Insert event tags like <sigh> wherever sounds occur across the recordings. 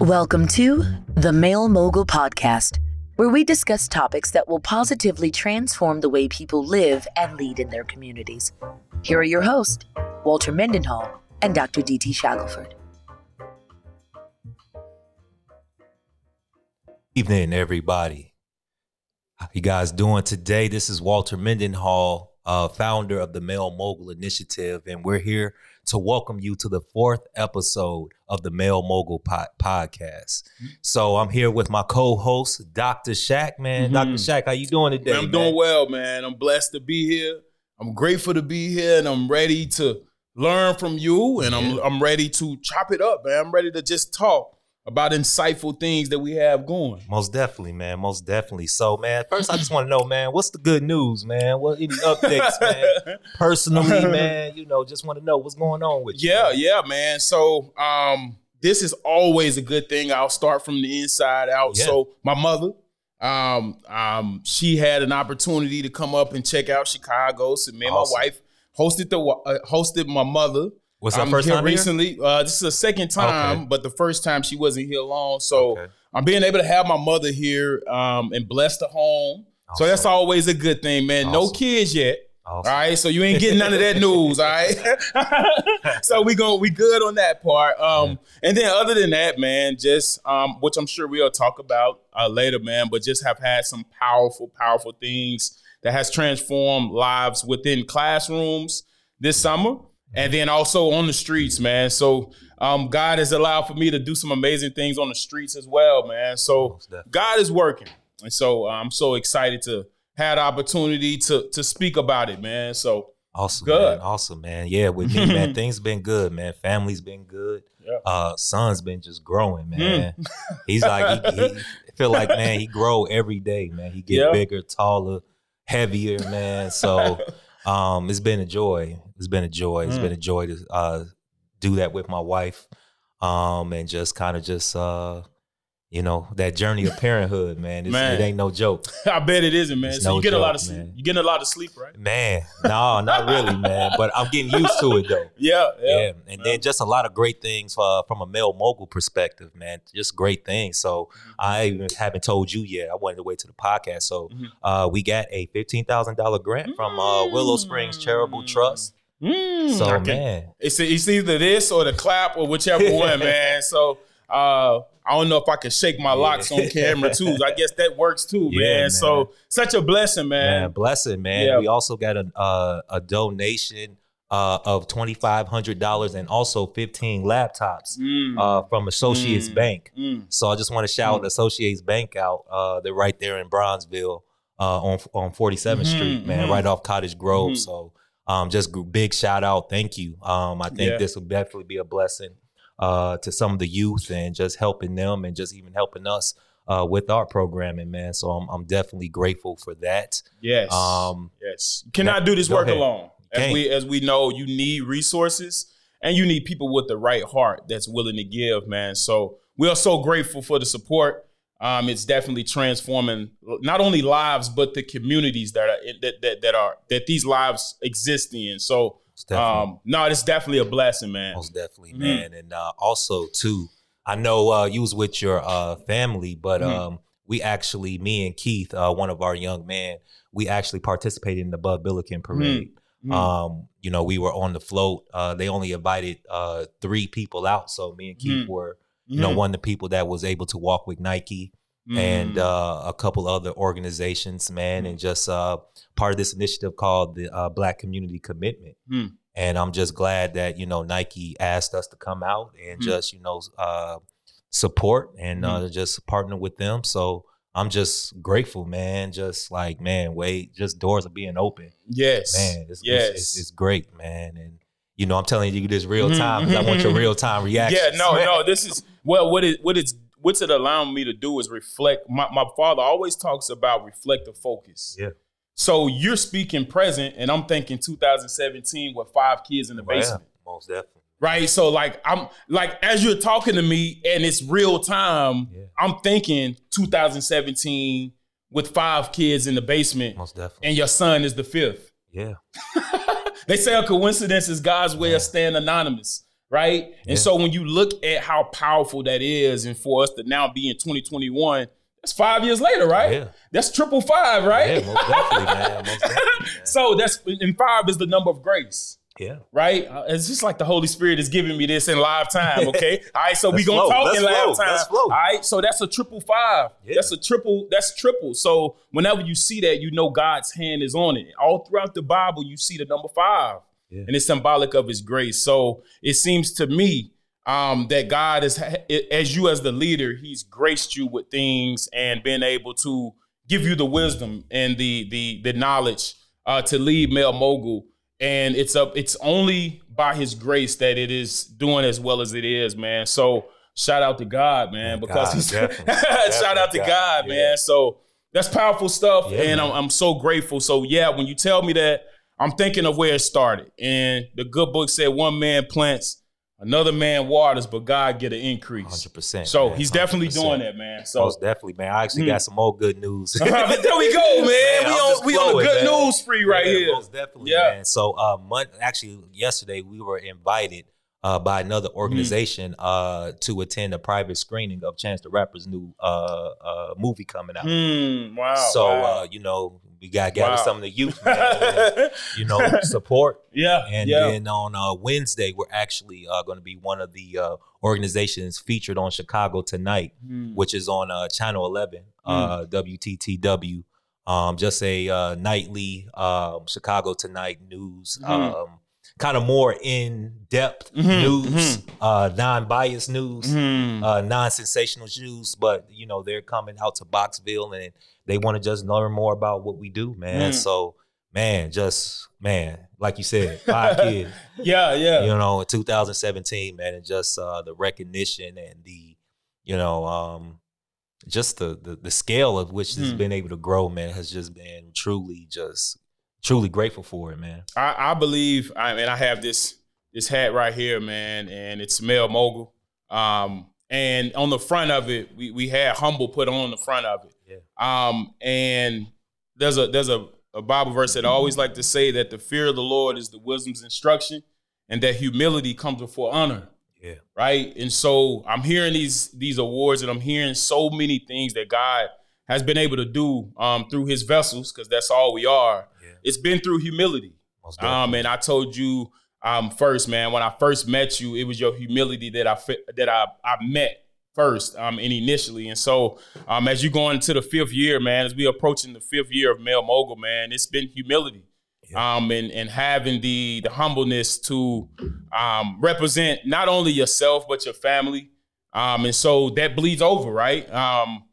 Welcome to the Male Mogul Podcast, where we discuss topics that will positively transform the way people live and lead in their communities. Here are your hosts, Walter Mendenhall and Dr. D.T. Shackelford. Evening, everybody. How you guys doing today? This is Walter Mendenhall, uh, founder of the Male Mogul Initiative, and we're here to welcome you to the fourth episode of the Male Mogul po- podcast. So I'm here with my co-host, Dr. Shaq. Man, Mhm. Dr. Shaq, how you doing today? I'm man? doing well, man. I'm blessed to be here. I'm grateful to be here, and I'm ready to learn from you. And I'm I'm ready to chop it up, man. I'm ready to just talk about insightful things that we have going. Most definitely, man. Most definitely. So, man, first I just <laughs> want to know, man, what's the good news, man? What any updates, man? <laughs> Personally, man, you know, just want to know what's going on with you. yeah, man. yeah, man. So um, this is always a good thing. I'll start from the inside out. Yeah. So my mother. Um, um, she had an opportunity to come up and check out Chicago. So me and Awesome. my wife hosted the uh, hosted my mother. Was that I'm first here time here? recently. Uh, this is the second time, Okay. but the first time she wasn't here long. So Okay. I'm being able to have my mother here um, and bless the home. So that's always a good thing, man. No kids yet. Awesome. All right, so you ain't getting none of that news. All right, <laughs> so we going we good on that part. Um, and then other than that, man, just um, which I'm sure we'll talk about uh, later, man. But just have had some powerful, powerful things that has transformed lives within classrooms this summer, and then also on the streets, man. So um, God has allowed for me to do some amazing things on the streets as well, man. So God is working, and so I'm so excited to have the opportunity to to speak about it, man. So Awesome, Good. man. Awesome, man. Yeah, with me, man, <laughs> things been good, man. Family's been good. Yeah. Uh, son's been just growing, Hmm. man. He's like, he, he I feel like, man, he grow every day, man. He get bigger, taller, heavier, man. So, <laughs> um, it's been a joy. It's been a joy. It's Mm. been a joy to uh do that with my wife, um, and just kind of just uh, you know, that journey of <laughs> parenthood, man. Man. It ain't no joke. I bet it isn't, man. It's so no you get a lot of sleep. man. You getting a lot of sleep, right? Man, no, not really, <laughs> man. But I'm getting used to it though. Yeah, Yeah, yeah. and Yeah. then just a lot of great things uh, from a male mogul perspective, man. Just great things. So Mm-hmm. I even haven't told you yet. I wanted to wait to the podcast. So Mhm. uh, we got a fifteen thousand dollar grant from uh, Willow Springs Charitable Mm. Trust. Mm, So can- man, it's it's either this or the clap or whichever <laughs> one, man. So uh, I don't know if I can shake my locks on camera too. I guess that works too, Yeah, man. man. So such a blessing, man, man. blessing, man. Yeah. We also got a uh, a donation uh, of twenty five hundred dollars and also fifteen laptops Mm, uh, from Associates Mm. Bank. mm. So I just want to shout Mm. Associates Bank out. Uh, they're right there in Bronzeville uh, on on 47th Mhm, Street, man, mhm. right off Cottage Grove. Mhm. So um, just big shout out, thank you. Um, I think Yeah. this will definitely be a blessing uh, to some of the youth and just helping them and just even helping us uh, with our programming, man. So I'm, I'm definitely grateful for that. Yes. Um, yes. You cannot do this work ahead. alone. As we as we know, you need resources and you need people with the right heart that's willing to give, man. So we are so grateful for the support. Um, it's definitely transforming not only lives but the communities that are that that, that are that these lives exist in. So. Um, no, it's definitely a blessing, man. Most definitely, Mhm. man. And uh, also too, I know uh, you was with your uh, family, but Mhm. um, we actually, me and Keith, uh, one of our young men, we actually participated in the Bud Billiken parade. Mhm. Um, you know, we were on the float. Uh, they only invited uh, three people out, so me and Keith Mhm. were, you know, Mhm. one of the people that was able to walk with Nike and Mhm. uh, a couple other organizations, man, and just uh, part of this initiative called the uh, Black Community Commitment. Hmm. And I'm just glad that you know Nike asked us to come out and Hmm. just you know uh, support and uh, just partner with them. So I'm just grateful, man. Just like man, wait, just doors are being open, yes, man. It's, yes. it's, it's, it's great, man. And you know I'm telling you this real time time 'cause I want your <laughs> real time reaction. Yeah, no, no. <laughs> This is well, what it what it's what's it allowing me to do is reflect. My my father always talks about reflective focus. Yeah. So you're speaking present, and I'm thinking 2017 with five kids in the basement. most definitely. Right. So like I'm like as you're talking to me and it's real time, Yeah. I'm thinking 2017 with five kids in the basement, Most definitely. and your son is the fifth. Yeah. <laughs> They say a coincidence is God's way Yeah. of staying anonymous. Right? Yeah. And so when you look at how powerful that is, and for us to now be in 2021, that's five years later, right? Yeah. That's triple five, right? Yeah, most definitely, man. Most <laughs> definitely, man. So that's and five is the number of grace. yeah. Right, Uh, it's just like the Holy Spirit is giving me this in live time. <laughs> Okay, all right. So we gonna flow. talk Let's in live flow. time. Let's flow. All right. So that's a triple five. Yeah. That's a triple. That's triple. So whenever you see that, you know God's hand is on it. All throughout the Bible, you see the number five, Yeah. and it's symbolic of His grace. So it seems to me um, that God is, as you as the leader, He's graced you with things and been able to give you the wisdom and the the the knowledge uh, to lead Male Mogul. And it's up. It's only by His grace that it is doing as well as it is, man. So shout out to God, man, because God, He's <laughs> definitely. shout out to Definitely God. God, Yeah. man. So that's powerful stuff, Yeah, and. I'm, I'm so grateful. So yeah, when you tell me that, I'm thinking of where it started. And the good book said, "One man plants, another man waters, but God get an increase." Hundred percent. So he's definitely doing that, man. So Most definitely, man. I actually got some more good news. But <laughs> there we go, man. we I'm on we on a good man. news spree right here. Most definitely, Yeah. man. So, uh, mon- actually, yesterday we were invited uh, by another Mm. organization uh, to attend a private screening of Chance the Rapper's new uh, uh, movie coming out. Hmm, wow. so, wow. uh, you know, we got to gather Wow. some of the youth, man, and, <laughs> you know, support. yeah, And yeah. then on uh, Wednesday, we're actually uh, going to be one of the uh, organizations featured on Chicago Tonight Hmm. which is on uh, Channel 11, uh, WTTW. Um, just a uh, nightly um, Chicago Tonight news, Mhm. um, kind of more in depth Mhm, news, uh, non biased news, Hmm. uh, non sensational news. But you know they're coming out to Boxville and they want to just learn more about what we do, man. Mm. So man, just man, like you said, <laughs> five kids yeah, yeah. you know, in 2017, man, and just uh, the recognition and the, you know, um, just the, the the scale of which it's Hmm. been able to grow, man, has just been truly, just truly grateful for it, man. I, I believe, I mean, I have this this hat right here, man, and it's Male Mogul. Um, and on the front of it, we we had humble put on the front of it. Yeah. Um, and there's a there's a, a Bible verse that I always like to say that the fear of the Lord is the wisdom's instruction, and that humility comes before honor. Yeah. Right. And so I'm hearing these these awards, and I'm hearing so many things that God has been able to do um, through His vessels, because that's all we are. Yeah. It's been through humility. Um, and I told you um, first, man, when I first met you, it was your humility that I that I I met first um, and initially. And so, um, as you go into the fifth year, man, as we approaching the fifth year of Male Mogul, man, it's been humility. Yeah. Um, and and having the the humbleness to um, represent not only yourself but your family, um, and so that bleeds over, right? Um,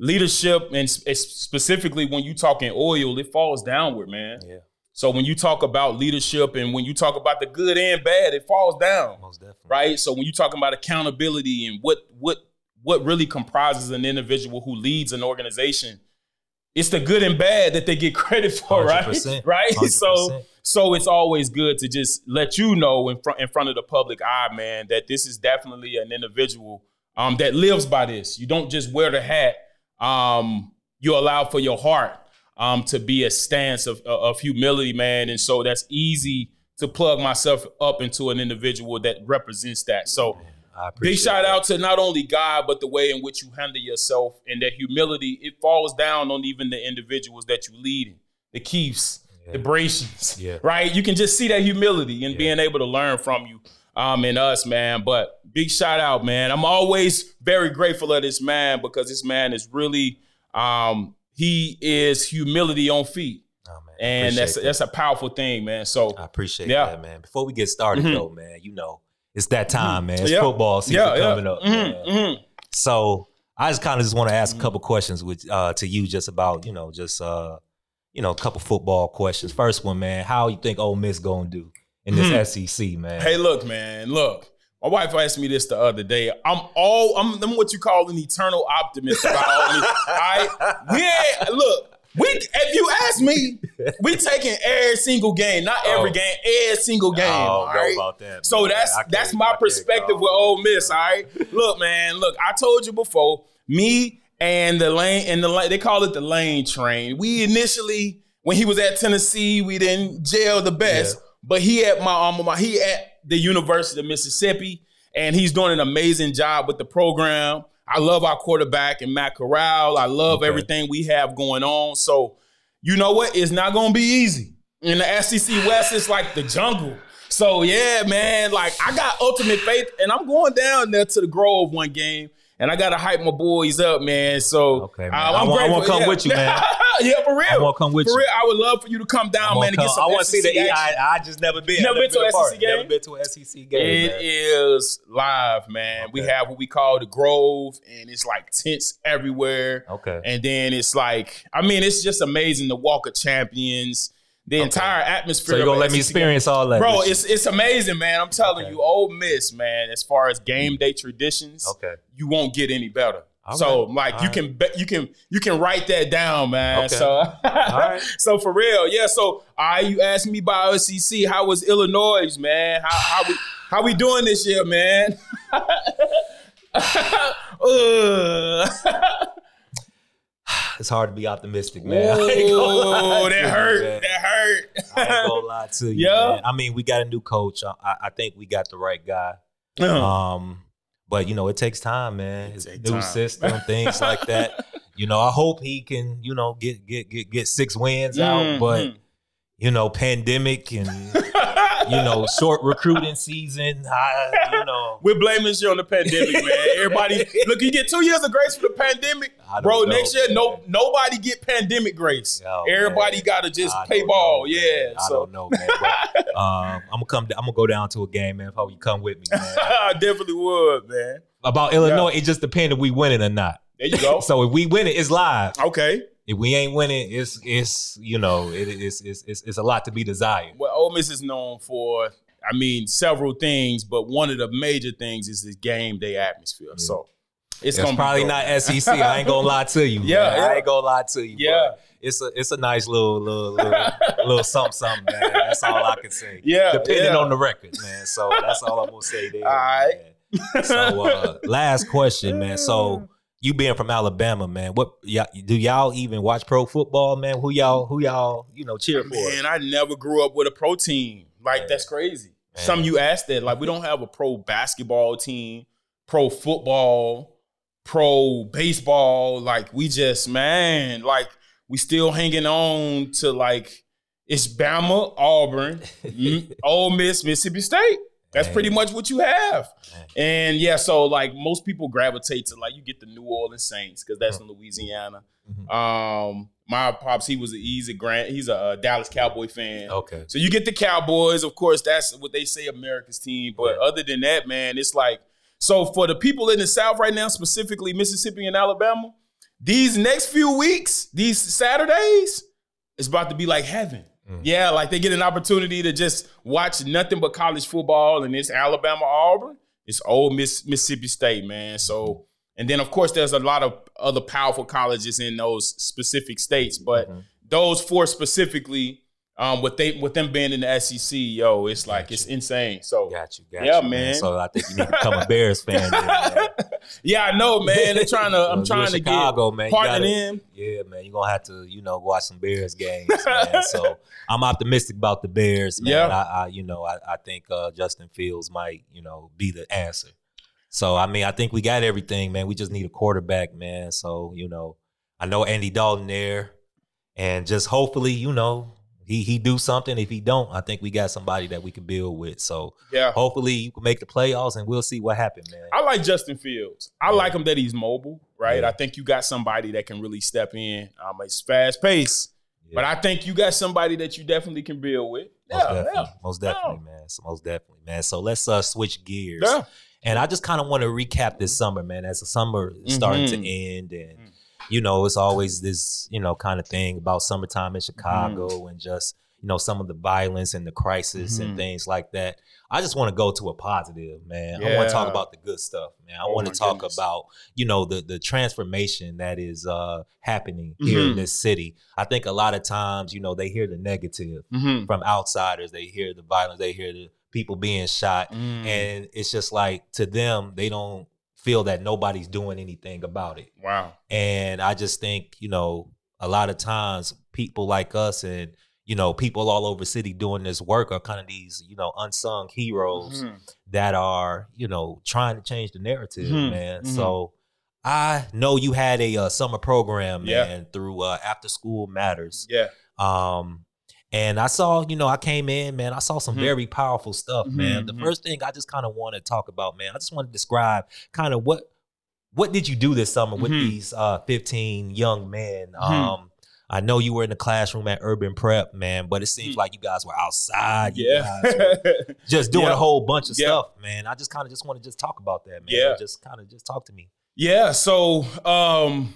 leadership and specifically when you talking oil, it falls downward, man. yeah, So when you talk about leadership and when you talk about the good and bad, it falls down, most definitely. right? So when you're talking about accountability and what what what really comprises an individual who leads an organization, it's the good and bad that they get <laughs> credit for, right? 100%, Right. <laughs> So 100%. so it's always good to just let you know in front in front of the public eye, man, that this is definitely an individual um, that lives by this. You don't just wear the hat. Um, you allow for your heart um, to be a stance of, of humility, man, and so that's easy to plug myself up into an individual that represents that. So big shout that. out to not only God but the way in which you handle yourself and that humility. It falls down on even the individuals that you lead, the Keefs, Yeah. the Bracians, Yeah. right? You can just see that humility and Yeah. being able to learn from you um, and us, man. But big shout out, man. I'm always very grateful of this man because this man is really um, he is humility on feet, Oh, man, and that's appreciate that's a powerful thing, man. So I appreciate Yeah. that, man. Before we get started, Mhm. though, man, you know, it's that time, man. It's Yeah. football season yeah, coming up. Mhm, man. mhm. So I just kind of just want to ask Mm-hmm. a couple questions with uh, to you, just about you know, just uh, you know, a couple football questions. First one, man, how you think Ole Miss gonna do in this. SEC, man? Hey, look, man, look. My wife asked me this the other day. I'm all I'm, I'm what you call an eternal optimist about all this. <laughs> I we ain't look. We if you ask me, we taking every single game, not every Oh. game, every single game. All right? about that. So man. that's that's my perspective with it. Ole Miss. All right, look, man, look. I told you before. Me and the lane and the lane, they call it the lane train. We initially, when he was at Tennessee, we didn't jail the best, Yeah. but he at my alma mater. He at the University of Mississippi, and he's doing an amazing job with the program. I love our quarterback and Matt Corral. I love Okay. everything we have going on. So, you know what? It's not going to be easy. In the SEC West, it's like the jungle. So, yeah, man, like I got ultimate faith, and I'm going down there to the Grove one game, and I got to hype my boys up, man. So, Okay, man. uh, I I'm want- I grateful. wanna come yeah. with you, man. <laughs> yeah, for real. I wanna come with for you. real. I would love for you to come down, man, and get some I want to see the. action. I, I just never been. Never I've been to an. SEC game? Never been to an SEC game. It man. is live, man. We have what we call the Grove, and it's like tents everywhere. Okay. And then it's like, I mean, it's just amazing. The Walk of Champions, the entire atmosphere. So you gonna let me experience all that, Bro, it's it's amazing, man. I'm telling Okay. you, Ole Miss, man. As far as game day traditions, okay. you won't get any better. All so right. like All you right. can bet you can you can write that down, man. Okay. So <laughs> right. so for real, yeah. So I you asked me about SEC. How was Illinois, man? How how we how we doing this year, man? <laughs> <sighs> It's hard to be optimistic, man. <laughs> I ain't gonna lie Ooh, to that hurt. Hurt. I ain't gonna lie to you. <laughs> Yeah. man. I mean, we got a new coach. I, I- I think we got the right guy. Um, but you know, it takes time, man. Take new time. system, <laughs> things like that. You know, I hope he can, you know, get get get get six wins out. Mhm. But you know, pandemic and <laughs> you know, short recruiting season. I, you know, We're blaming this year on the pandemic, man. Everybody, look, you get two years of grace for the pandemic, bro. know, next year, no, nobody get pandemic grace. Yo, Everybody man. got to just I play ball, know, yeah. man. I so don't know, man. But, um, I'm gonna come. I'm gonna go down to a game, man. If you come with me, man. <laughs> I definitely would, man. About Illinois, it just depends if we win it or not. There you go. <laughs> So if we win it, it's live. okay. If we ain't winning, it's it's you know it, it's, it's it's it's a lot to be desired. Well, Ole Miss is known for, I mean, several things, but one of the major things is the game day atmosphere. So it's, It's probably not SEC. I ain't gonna lie to you. Yeah, <laughs> man. yeah. I ain't gonna lie to you. Yeah. it's a it's a nice little little little, <laughs> little something something, man. That's all I can say. Yeah, depending yeah. on the record, man. So that's all I'm gonna say there. All right. man. So uh, last question, man. So <laughs> you being from Alabama, man, what y'all, do y'all even watch pro football, man? Who y'all who y'all you know cheer for? Man, I never grew up with a pro team. Like Man. that's crazy. Man. Some of you asked that. Like we don't have a pro basketball team, pro football, pro baseball. Like we just man, like we still hanging on to like it's Bama, Auburn, <laughs> Ole Miss, Mississippi State. That's pretty much what you have. And yeah, so like most people gravitate to like you get the New Orleans Saints because that's in Louisiana. Mhm. Um, my pops, he was a, he's a Grant, he's a, uh, Dallas Cowboy fan. Okay. So you get the Cowboys, of course, that's what they say America's team. But Yeah. other than that, man, it's like so for the people in the South right now, specifically Mississippi and Alabama, these next few weeks, these Saturdays, it's about to be like heaven. Mm. Yeah, like they get an opportunity to just watch nothing but college football, and it's Alabama, Auburn, it's Ole Miss, Mississippi State, man. So, and then of course there's a lot of other powerful colleges in those specific states, but Mhm. those four specifically, um, with they with them being in the SEC, yo, it's like Gotcha. it's insane. So Got you. Got Yeah, you, man. So I think you need to become a Bears fan. Then. <laughs> yeah, I know, man. They're <laughs> trying to. I'm in trying to Chicago, man. get You partnered in. Yeah, man, you're gonna have to, you know, watch some Bears games, man. so <laughs> I'm optimistic about the Bears, man. Yeah. I, I you know, I, I think uh, Justin Fields might, you know, be the answer. So I mean, I think we got everything, man. We just need a quarterback, man. So, you know, I know Andy Dalton there. And just hopefully, you know, he he do something. If he don't, I think we got somebody that we can build with. So Yeah, hopefully you can make the playoffs and we'll see what happens, man. I like Justin Fields. I Yeah. like him that he's mobile, right? Yeah. I think you got somebody that can really step in. Um, it's fast paced, Yeah. but I think you got somebody that you definitely can build with. Most Yeah, definitely. yeah, Most definitely, man. So most definitely, man. So let's uh switch gears. yeah. And I just kind of want to recap this summer, man. As the summer is starting to end, and Mhm. You know, it's always this, you know, kind of thing about summertime in Chicago Mm-hmm. and just, you know, some of the violence and the crisis Mhm. and things like that. I just want to go to a positive, man. I want to talk about the good stuff, man. I Oh want to talk goodness. about, you know, the the transformation that is uh happening here in Mhm. this city. I think a lot of times, you know, they hear the negative Mm-hmm. from outsiders. They hear the violence. They hear the people being shot, Mm. and it's just like to them, they don't feel that nobody's doing anything about it. wow. And I just think, you know, a lot of times people like us and you know, people all over city doing this work are kind of these, you know, unsung heroes Mhm. that are, you know, trying to change the narrative, Mhm. man. Mhm. So I know you had a uh, summer program, Yeah. through uh, After School Matters. Yeah. Um, and I saw, you know, I came in, man. I saw some Mhm. very powerful stuff, man. The Mhm. first thing I just kind of want to talk about, man, I just want to describe kind of what what did you do this summer with Mhm. these uh 15 young men? Mhm. Um, I know you were in the classroom at Urban Prep, man, but it seems Mhm. like you guys were outside. You Yeah. guys were <laughs> just doing Yeah. a whole bunch of Yeah. stuff, man. I just kind of just want to just talk about that, man. Yeah. Just kind of just talk to me. Yeah. So um,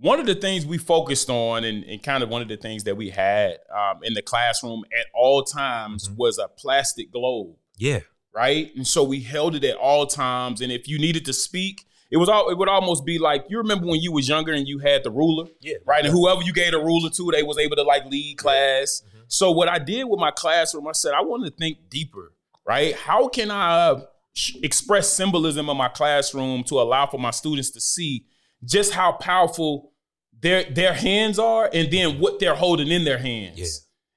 one of the things we focused on, and, and kind of one of the things that we had um, in the classroom at all times Mhm. was a plastic globe, Yeah. right? And so we held it at all times. And if you needed to speak, it was all it would almost be like you remember when you was younger and you had the ruler, Yeah. right? And whoever you gave the ruler to, they was able to like lead class. Mhm. So what I did with my classroom, I said I wanted to think deeper, right? How can I sh- express symbolism in my classroom to allow for my students to see just how powerful their their hands are, and then what they're holding in their hands. Yeah.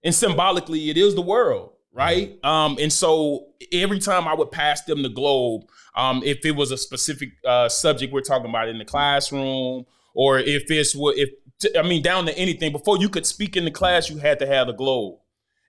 And symbolically, it is the world, right? Um, and so every time I would pass them the globe, um, if it was a specific uh, subject we're talking about in the classroom, or if it's what if I mean down to anything, before you could speak in the class, you had to have the globe.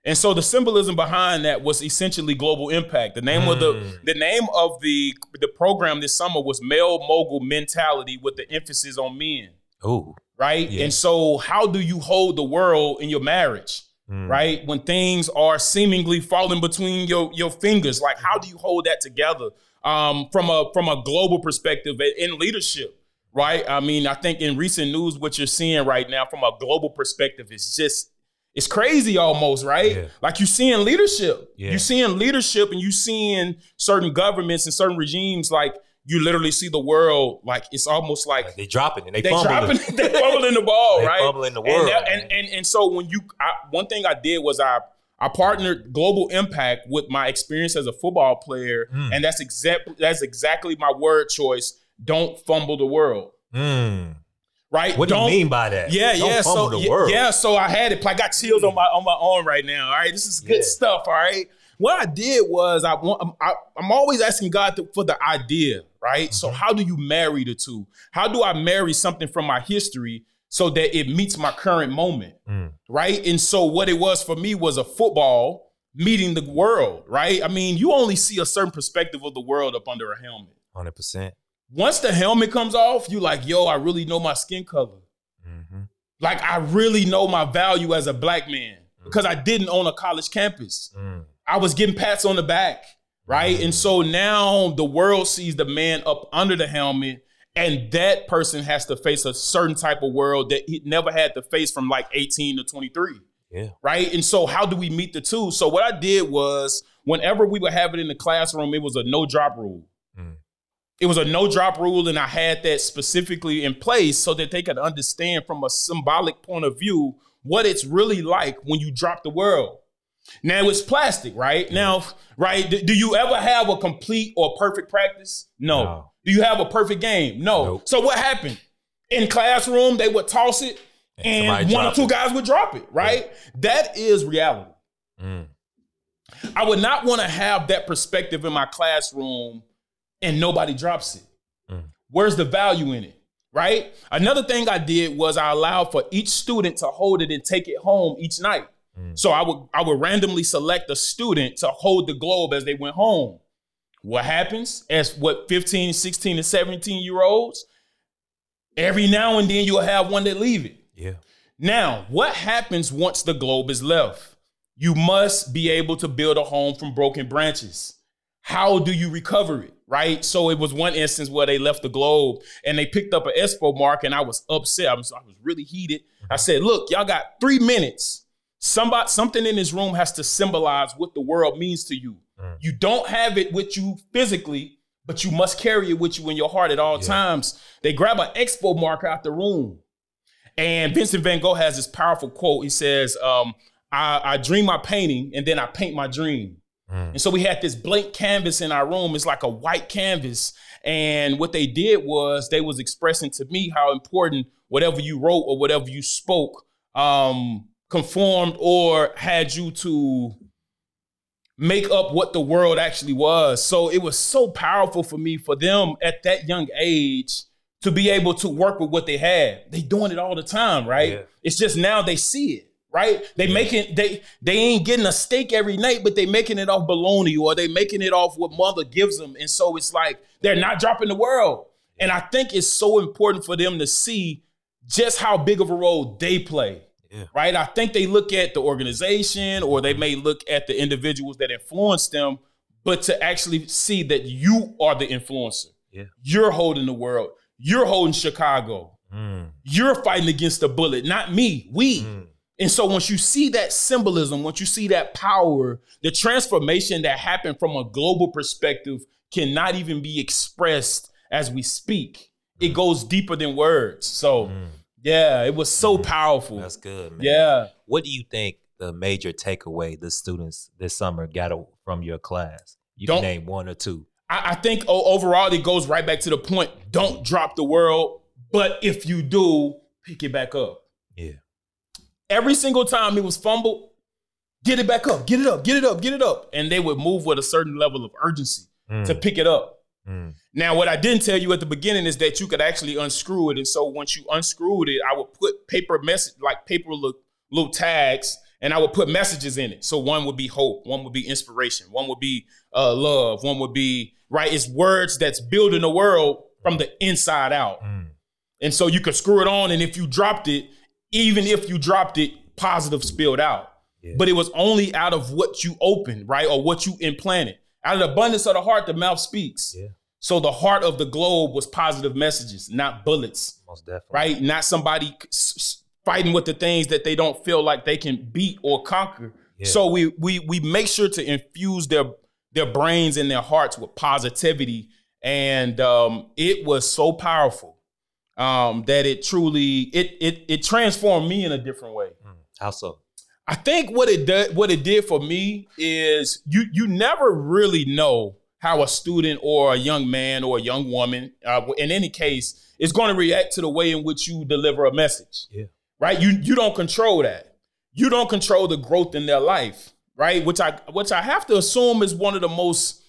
And so the symbolism behind that was essentially global impact. The name of the Mm. the name of the the program this summer was Male Mogul Mentality with the emphasis on men, Oh. right? Yeah. And so how do you hold the world in your marriage? Mm. right? When things are seemingly falling between your your fingers, like how do you hold that together um, from a from a global perspective in leadership, right? I mean, I think in recent news, what you're seeing right now from a global perspective is just it's crazy almost, right? Yeah. Like you're seeing leadership, Yeah. you're seeing leadership, and you're seeing certain governments and certain regimes like. You literally see the world like it's almost like They dropping and they, they fumbling. dropping, <laughs> they fumbling the ball, They right? fumbling the And world. that- And, and, and so when you, I, one thing I did was I I partnered Global Impact with my experience as a football player, Mm. and that's exactly that's exactly my word choice. Don't fumble the world, Mm. Right? What do Don't- you mean by that? Yeah, Don't yeah. So yeah, yeah, so I had it. I got chills on my on my arm right now. All right, this is good Yeah. stuff. All right. What I did was I want I'm, I, I'm always asking God to, for the idea, right? So Mhm. how do you marry the two? How do I marry something from my history so that it meets my current moment, Mm. right? And so what it was for me was a football meeting the world, right? I mean, you only see a certain perspective of the world up under a helmet. 100%. Once the helmet comes off, you like, yo, I really know my skin color. Mm-hmm. Like I really know my value as a black man because I didn't own a college campus. Mm. I was getting pats on the back, right? And so now the world sees the man up under the helmet, and that person has to face a certain type of world that he never had to face from like 18 to 23 Yeah. right? And so, how do we meet the two? So, what I did was, whenever we would have it in the classroom, it was a no drop rule. Mm. It was a no drop rule, and I had that specifically in place so that they could understand from a symbolic point of view what it's really like when you drop the world. Now it's plastic, right? Now, right? d- Do you ever have a complete or perfect practice? No. No. Do you have a perfect game? No. Nope. So what happened? In classroom, they would toss it, and somebody one or two it. guys would drop it, right? That is reality. Mm. I would not want to have that perspective in my classroom and nobody drops it. Mm. Where's the value in it? Right? Another thing I did was I allowed for each student to hold it and take it home each night. Mm. So I would I would randomly select a student to hold the globe as they went home. What happens as what 15, 16, and 17 year olds? Every now and then you'll have one that leave it. Yeah. Now, what happens once the globe is left? You must be able to build a home from broken branches. How do you recover it? Right. So it was one instance where they left the globe and they picked up an expo mark, and I was upset. I was, I was really heated. I said, "Look, y'all got three minutes. Somebody, something in this room has to symbolize what the world means to you. Mm. You don't have it with you physically, but you must carry it with you in your heart at all Yeah. times." They grab an expo marker out the room. And Vincent Van Gogh has this powerful quote. He says, um, I, I dream my painting and then I paint my dream. Mm. And so we had this blank canvas in our room. It's like a white canvas. And what they did was they was expressing to me how important whatever you wrote or whatever you spoke um, conformed or had you to make up what the world actually was. So it was so powerful for me for them at that young age to be able to work with what they had. They doing it all the time, right? Yeah. It's just now they see it, right? They Yeah. making they they ain't getting a steak every night, but they making it off bologna or they making it off what mother gives them. And so it's like they're not dropping the world. And I think it's so important for them to see just how big of a role they play. Yeah. Right? I think they look at the organization or they may look at the individuals that influence them, but to actually see that you are the influencer. Yeah. You're holding the world. You're holding Chicago. Mm, You're fighting against the bullet, not me. We. mm. And so once you see that symbolism, once you see that power, the transformation that happened from a global perspective cannot even be expressed as we speak. It goes deeper than words. So Mm. yeah, it was so powerful. That's good, man. Yeah. What do you think the major takeaway the students this summer got from your class? You Don't- can name one or two. I, I think overall it goes right back to the point. Don't drop the world, but if you do, pick it back up. Yeah. Every single time it was fumbled, get it back up, get it up, get it up, get it up. And they would move with a certain level of urgency Mm, to pick it up. mm, Now, what I didn't tell you at the beginning is that you could actually unscrew it. And so once you unscrewed it, I would put paper message, like paper little, little tags, and I would put messages in it. So one would be hope, one would be inspiration, one would be uh, love, one would be, right? It's words that's building the world from the inside out. mm. And so you could screw it on, and if you dropped it, even if you dropped it, positive spilled out. Yeah. But it was only out of what you opened, right? Or what you implanted. Out of the abundance of the heart, the mouth speaks. Yeah. So the heart of the globe was positive messages, not bullets, Most definitely. right? Not somebody fighting with the things that they don't feel like they can beat or conquer. Yeah. So we we we make sure to infuse their their brains and their hearts with positivity, and um, it was so powerful um, that it truly it it it transformed me in a different way. Mm. How so? I think what it did what it did for me is you you never really know how a student or a young man or a young woman, uh, in any case, is going to react to the way in which you deliver a message. Yeah. Right. You you don't control that. You don't control the growth in their life. Right. Which I which I have to assume is one of the most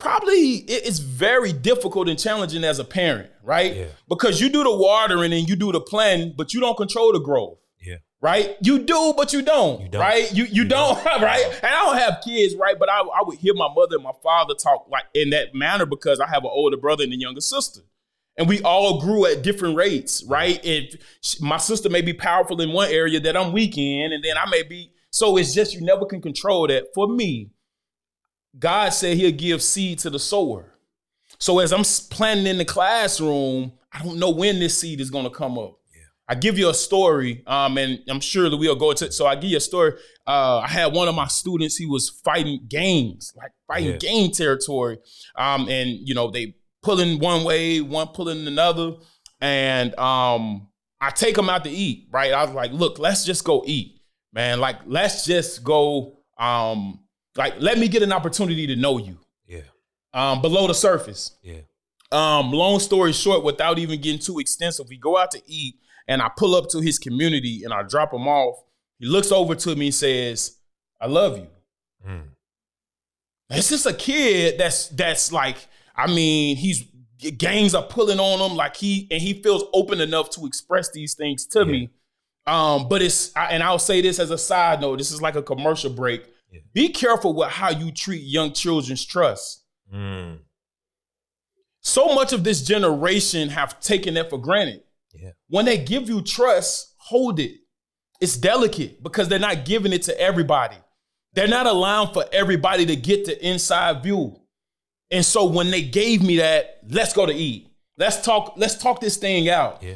probably it's very difficult and challenging as a parent. Right. Yeah. Because you do the watering and you do the planting, but you don't control the growth Yeah. right? You do, but you don't, You don't. right? You you, don't, <laughs> right? And I don't have kids, right? But I, I would hear my mother and my father talk like in that manner because I have an older brother and a younger sister. And we all grew at different rates, right? If my sister may be powerful in one area that I'm weak in, and then I may be. So it's just you never can control that. For me, God said He'll give seed to the sower. So as I'm planning in the classroom, I don't know when this seed is going to come up. I give you a story, um, and I'm sure that we'll go to. It. So I give you a story. Uh, I had one of my students. He was fighting gangs, like fighting Yeah. gang territory, um, and you know they pulling one way, one pulling another, and um, I take him out to eat. Right, I was like, look, let's just go eat, man. Like, let's just go. Um, like, let me get an opportunity to know you, Yeah. um, below the surface. Yeah. Um, long story short, without even getting too extensive, we go out to eat and I pull up to his community and I drop him off. He looks over to me and says, I love you. Mm. It's just a kid that's that's like, I mean, he's gangs are pulling on him like he and he feels open enough to express these things to me. Um, but it's I, and I'll say this as a side note, this is like a commercial break. Yeah. Be careful with how you treat young children's trust. Mm. So much of this generation have taken that for granted. Yeah. When they give you trust, hold it. It's delicate because they're not giving it to everybody. They're not allowing for everybody to get the inside view. And so when they gave me that, let's go to eat. Let's talk, let's talk this thing out. Yeah.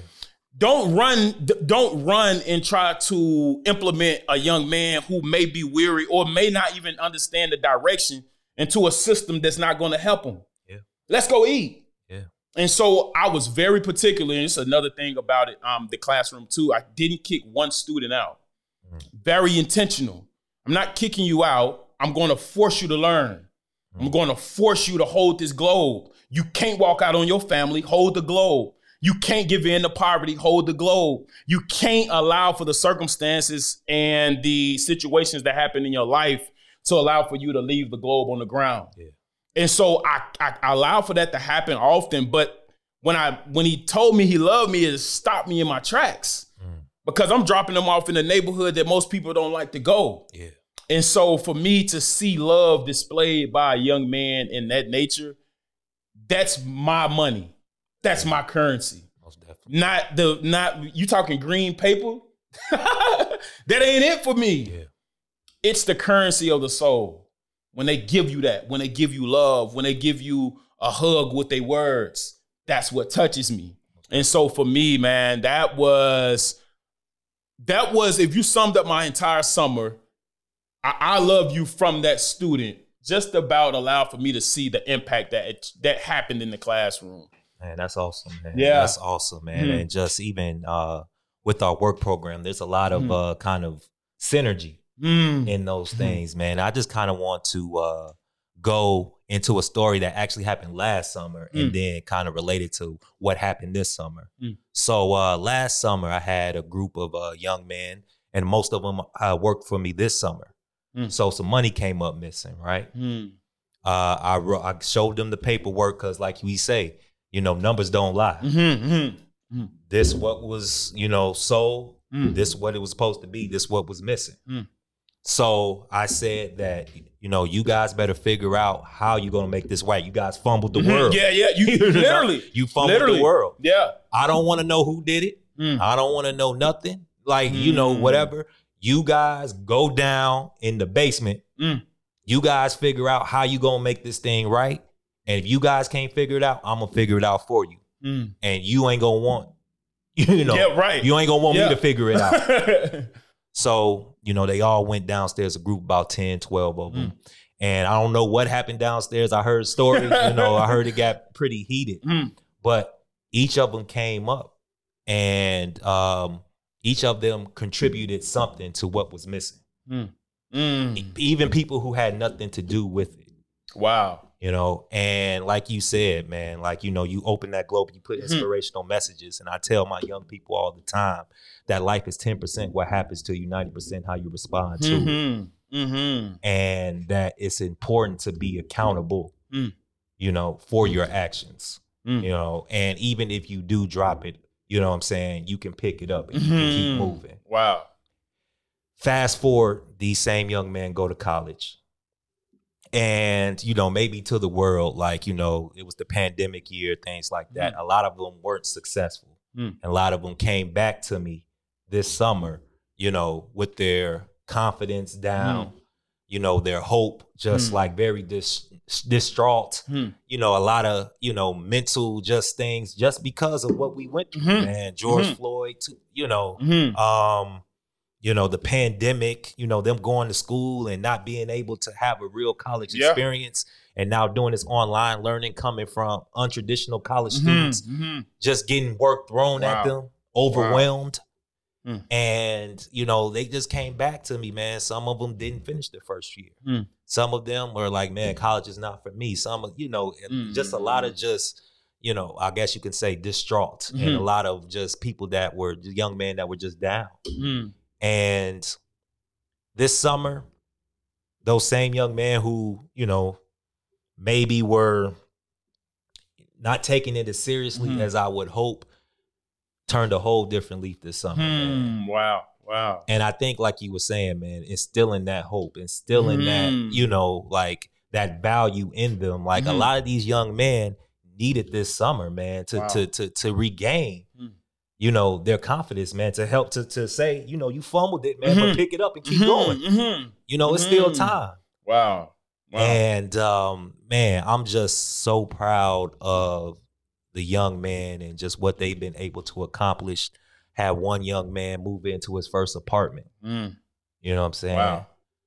Don't run, don't run and try to implement a young man who may be weary or may not even understand the direction into a system that's not going to help him. Yeah. Let's go eat. Yeah. And so I was very particular, and it's another thing about it, um, the classroom too. I didn't kick one student out. Mm. Very intentional. I'm not kicking you out. I'm going to force you to learn. I'm going to force you to hold this globe. You can't walk out on your family. Hold the globe. You can't give in to poverty, hold the globe. You can't allow for the circumstances and the situations that happen in your life to allow for you to leave the globe on the ground. Yeah. And so I, I, I allow for that to happen often, but when I when he told me he loved me, it stopped me in my tracks Mm. because I'm dropping them off in a neighborhood that most people don't like to go. Yeah. And so for me to see love displayed by a young man in that nature, that's my money. That's my currency. Most definitely. Not the not you talking green paper. <laughs> that ain't it for me. Yeah. It's the currency of the soul. When they give you that, when they give you love, when they give you a hug with their words, that's what touches me. And so for me, man, that was that was if you summed up my entire summer, I, I love you from that student. Just about allowed for me to see the impact that it, that happened in the classroom. Man, that's awesome, man. Yeah. That's awesome, man. Mhm. And just even uh with our work program, there's a lot of Mhm. uh kind of synergy Mm. in those Mhm. things, man. I just kind of want to uh go into a story that actually happened last summer and Mm. then kind of related to what happened this summer. Mm. So uh last summer I had a group of uh young men and most of them uh, worked for me this summer. Mm. So some money came up missing, right? Uh I wrote, I showed them the paperwork cuz like we say, you know, numbers don't lie. Mhm, mhm. This what was, you know, sold Mm. this what it was supposed to be this what was missing Mm. so i said that you know you guys better figure out how you're gonna make this right you guys fumbled the world Yeah, yeah. You <laughs> You know, literally, you fumbled literally. the world Yeah. i don't want to know who did it Mm. i don't want to know nothing like you know Mm. whatever you guys go down in the basement Mm. you guys figure out how you gonna make this thing right and if you guys can't figure it out i'm gonna figure it out for you Mm. and you ain't gonna want <laughs> you know yeah, right. you ain't gonna want Yeah. me to figure it out <laughs> So, you know, they all went downstairs, a group about 10, 12 of them. And I don't know what happened downstairs. I heard stories, you know, I heard it got pretty heated. <laughs> Mm. But each of them came up and um, each of them contributed something to what was missing. Mm. Even people who had nothing to do with it, Wow. You know. And like you said, man, like, you know, you open that globe, you put Mhm. inspirational messages. And I tell my young people all the time that life is 10% what happens to you, 90% how you respond to it. Mm-hmm. Mm-hmm. and that it's important to be accountable, Mm. you know, for your actions, Mm. you know, and even if you do drop it, you know what I'm saying, you can pick it up and you can keep Mhm. moving. Wow. Fast forward, these same young men go to college. And, you know, maybe to the world, like, you know, it was the pandemic year, things like that. A lot of them weren't successful. Mm. And a lot of them came back to me this summer, you know, with their confidence down, you know, their hope just Mm. like very dis- distraught. Hmm. You know, a lot of, you know, mental just things just because of what we went through, Mhm. man. George Mhm. Floyd, too, you know, Mm-hmm. um, you know, the pandemic, you know, them going to school and not being able to have a real college Yeah. experience and now doing this online learning coming from untraditional college Mm-hmm. students, just getting work thrown at them, overwhelmed. Mm. And, you know, they just came back to me, man. Some of them didn't finish their first year. Mm. Some of them were like, man, college is not for me. Some, of you know, just a lot of just, you know, I guess you can say distraught and a Mhm. lot of just people that were young men that were just down. Mm-hmm. And this summer, those same young men who, you know, maybe were not taking it as seriously Mhm. as I would hope, turned a whole different leaf this summer. Hmm. Wow. Wow. And I think, like you were saying, man, instilling that hope, instilling Mhm. that, you know, like that value in them. Like a Mhm. lot of these young men needed this summer, man, to Wow. to to to regain, Mm. You know, their confidence, man, to help to to say, you know, you fumbled it, man, Mhm. but pick it up and keep Mhm. going. Mhm. You know, it's still Mhm. time. Wow. Wow. And um, man, I'm just so proud of the young man and just what they've been able to accomplish. Had one young man move into his first apartment. Mm. You know what I'm saying? Wow.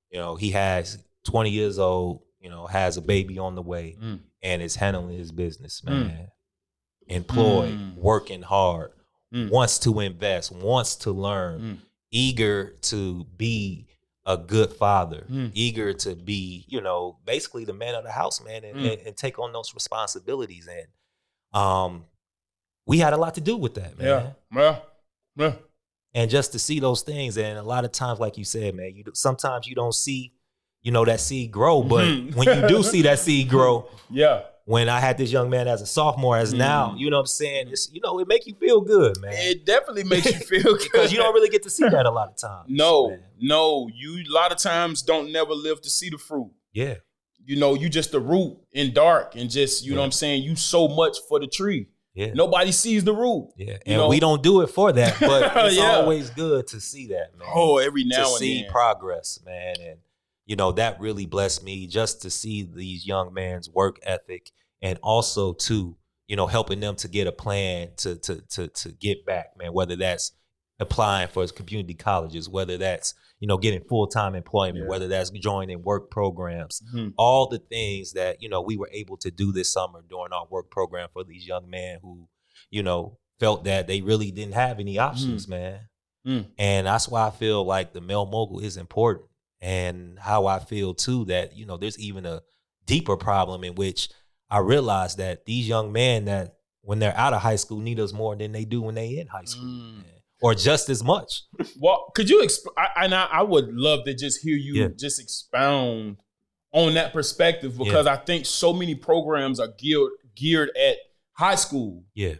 You know, he has 20 years old, you know, has a baby on the way Mm. and is handling his business, man. Employed, Mm. working hard, Mm. wants to invest, wants to learn, Mm. eager to be a good father, Mm. eager to be, you know, basically the man of the house, man, and, Mm. and, and take on those responsibilities. And um, we had a lot to do with that, man. Yeah. Yeah. Yeah. And just to see those things, and a lot of times, like you said, man, you sometimes you don't see, you know, that seed grow, but Mhm. when you do see that <laughs> seed grow, Yeah. When I had this young man as a sophomore, as now, Mm. you know what I'm saying? It's you know, it make you feel good, man. It definitely makes you feel good. <laughs> because you don't really get to see that a lot of <laughs> times. No, man. no. You a lot of times don't never live to see the fruit. Yeah. You know, you just the root in dark and just, you know what I'm saying? You so much for the tree. Yeah. Nobody sees the root. Yeah. You And know? we don't do it for that, but <laughs> it's Yeah. always good to see that, man. Oh, every to now and see then. progress, man. And you know, that really blessed me just to see these young men's work ethic and also to, you know, helping them to get a plan to to to to get back, man, whether that's applying for community colleges, whether that's, you know, getting full-time employment, Yeah. whether that's joining work programs, Mhm. all the things that, you know, we were able to do this summer during our work program for these young men who, you know, felt that they really didn't have any options, man. Mm. And that's why I feel like the male mogul is important. And how I feel too that, you know, there's even a deeper problem in which I realized that these young men that when they're out of high school need us more than they do when they in high school. Mm. Or just as much. <laughs> Well, could you exp- I, and I, I would love to just hear you Yeah. just expound on that perspective because I think so many programs are geared geared at high school, Yeah.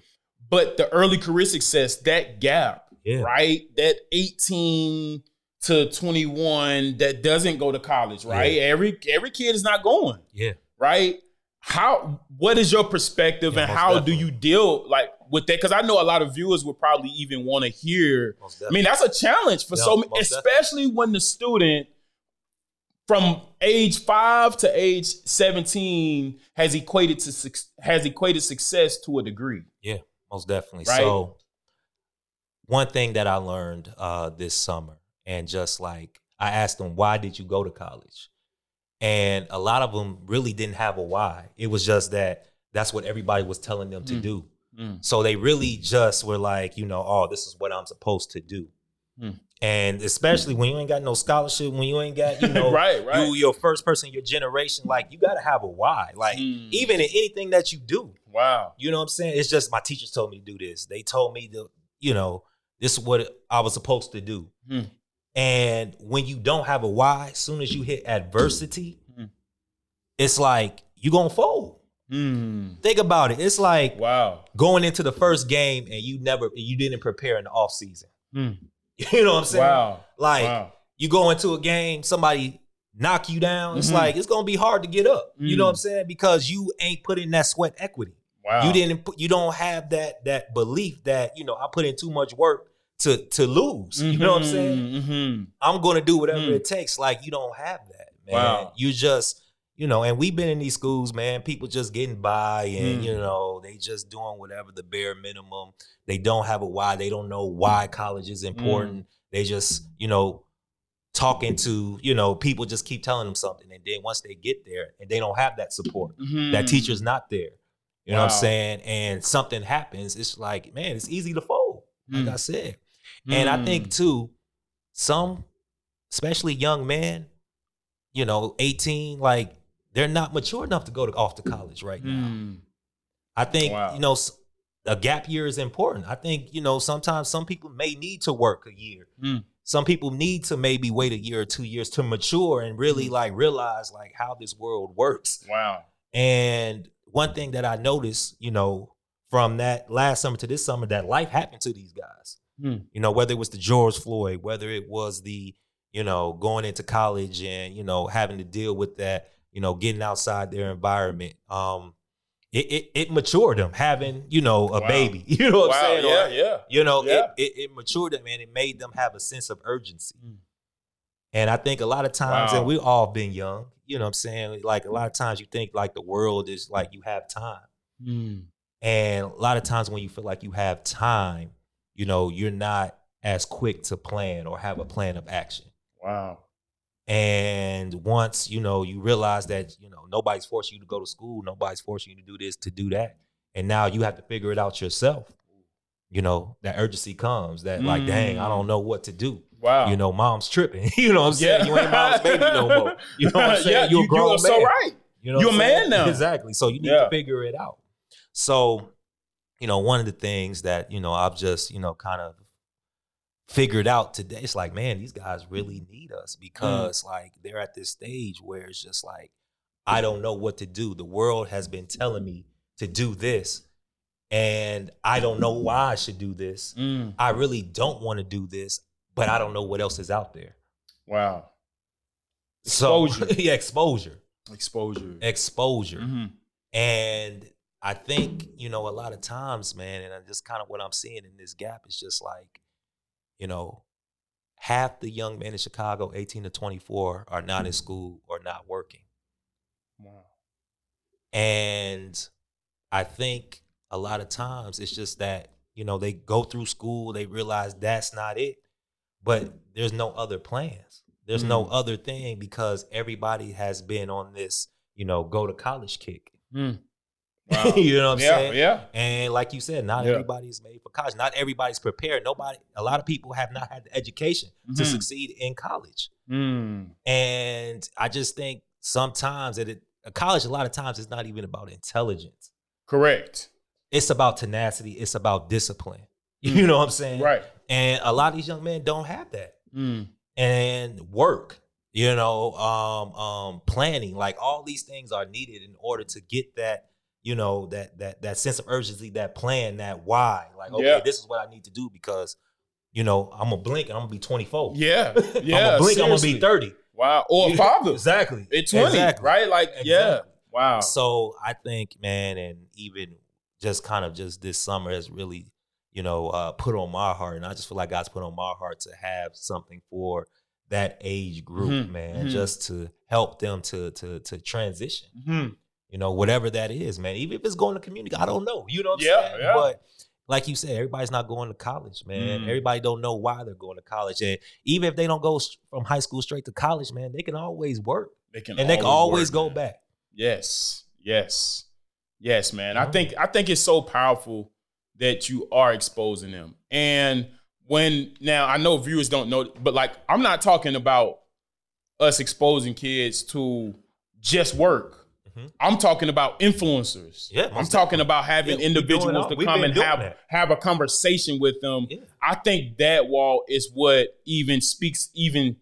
but the early career success, that gap, Yeah. right? That 18 to 21 that doesn't go to college, right? Yeah. Every every kid is not going, Yeah. right? How what is your perspective Yeah, and how definitely. do you deal like with that? Because I know a lot of viewers would probably even want to hear I mean, that's a challenge for Yeah, so many, most definitely. especially when the student from age five to age 17 has equated to has equated success to a degree. Yeah, most definitely. Right? So one thing that I learned uh this summer, and just like I asked them, why did you go to college? And a lot of them really didn't have a why. It was just that that's what everybody was telling them to Mm. do. Mm. So they really just were like, you know, oh, this is what I'm supposed to do. Mm. And especially when you ain't got no scholarship, when you ain't got, you <laughs> know, right, right. you your first person in your generation, like you gotta have a why. Like Mm. even in anything that you do. wow. You know what I'm saying? It's just my teachers told me to do this. They told me to, you know, this is what I was supposed to do. Hmm. And when you don't have a why, as soon as you hit adversity, Hmm. it's like you're gonna fold. Mm. Think about it. It's like Wow. going into the first game and you never you didn't prepare in the off season. Hmm. <laughs> You know what I'm saying? Wow. Like wow. you go into a game, somebody knock you down. It's Mhm. like it's gonna be hard to get up. You know Mm. what I'm saying? Because you ain't putting that sweat equity. Wow. You didn't put, you don't have that that belief that, you know, I put in too much work to to lose. You know what I'm saying? Mm-hmm. I'm gonna do whatever Mm. it takes. Like you don't have that, man. Wow. You just, you know, and we've been in these schools, man. People just getting by, and Mm. you know, they just doing whatever the bare minimum. They don't have a why. They don't know why college is important. They just, you know, talking to, you know, people just keep telling them something, and then once they get there, and they don't have that support, that teacher's not there. You know what I'm Mm. Saying? And something happens, it's like, man, it's easy to fold. Like Mm. I said. And I think too, some, especially young men, you know, 18, like they're not mature enough to go to, off to college right now. Mm. I think, Wow. you know, a gap year is important. I think, you know, sometimes some people may need to work a year. Mm. Some people need to maybe wait a year or two years to mature and really Mm. like realize like how this world works. Wow. And one thing that I noticed, you know, from that last summer to this summer, that life happened to these guys. Hmm. You know, whether it was the George Floyd, whether it was the, you know, going into college and, you know, having to deal with that, you know, getting outside their environment. Um, it it, it matured them having, you know, a Wow. baby. <laughs> You know what wow. I'm saying? Yeah, Or, yeah. You know, Yeah. it, it it matured them and it made them have a sense of urgency. Mm. And I think a lot of times, Wow. and we've all been young, you know what I'm saying? Like a lot of times you think like the world is like you have time. Mm. And a lot of times when you feel like you have time, you know, you're not as quick to plan or have a plan of action. Wow. And once, you know, you realize that, you know, nobody's forcing you to go to school, nobody's forcing you to do this, to do that. And now you have to figure it out yourself. You know, that urgency comes that like, dang, I Mm. don't know what to do. Wow. You know, mom's tripping. <laughs> you know what I'm saying? You ain't mom's baby no more. You know what I'm <laughs> saying? yeah, You're a you, grown you are man. so right. You know You're a man now. <laughs> Exactly. So you need Yeah. to figure it out. So you know, one of the things that, you know, I've just, you know, kind of figured out today, it's like, man, these guys really need us because like they're at this stage where it's just like, I don't know what to do. The world has been telling me to do this, and I don't know why I should do this. Mm. I really don't want to do this, but I don't know what else is out there. Wow. So Exposure. <laughs> yeah, exposure. Exposure. Exposure. Mhm. And I think, you know, a lot of times, man, and I just kind of what I'm seeing in this gap is just like, you know, half the young men in Chicago, 18 to 24, are not in school or not working. Wow. And I think a lot of times it's just that, you know, they go through school, they realize that's not it, but there's no other plans. There's no Mm. other thing because everybody has been on this, you know, go to college kick. Mm. Wow. <laughs> you know what I'm yeah, saying? yeah. And like you said, not Yeah. everybody's made for college. Not everybody's prepared. Nobody, a lot of people have not had the education to Mhm. succeed in college. Mm. And I just think sometimes that it, a college, a lot of times, it's not even about intelligence. Correct. It's about tenacity. It's about discipline. <laughs> You know what I'm saying? Right. And a lot of these young men don't have that. Mm. And work, you know, um, um, planning, like all these things are needed in order to get that, you know, that that that sense of urgency, that plan, that why. Like, okay, Yeah. this is what I need to do because, you know, I'm gonna blink and I'm gonna be 24. Yeah. <laughs> yeah. I'm gonna blink, I'm gonna be 30. Wow. Or a You- <laughs> father Exactly. at 20, Exactly. right? Like, yeah. Wow. So I think, man, and even just kind of just this summer has really, you know, uh, put on my heart, and I just feel like God's put on my heart to have something for that age group, Mhm, man, mhm. just to help them to to to transition. Mhm. You know, whatever that is, man. Even if it's going to community, I don't know. You know what I'm Yeah, saying? yeah. But like you said, everybody's not going to college, man. Mm. Everybody don't know why they're going to college, and even if they don't go from high school straight to college, man, they can always work, They can and they can always work, go man. back. Yes. Yes. Yes, man. I Mhm. think I think it's so powerful that you are exposing them. And when now I know viewers don't know, but like I'm not talking about us exposing kids to just work. Mhm. I'm talking about influencers. Yeah, I'm talking about having Yeah, individuals to come and have that. have a conversation with them. Yeah. I think that wall is what even speaks even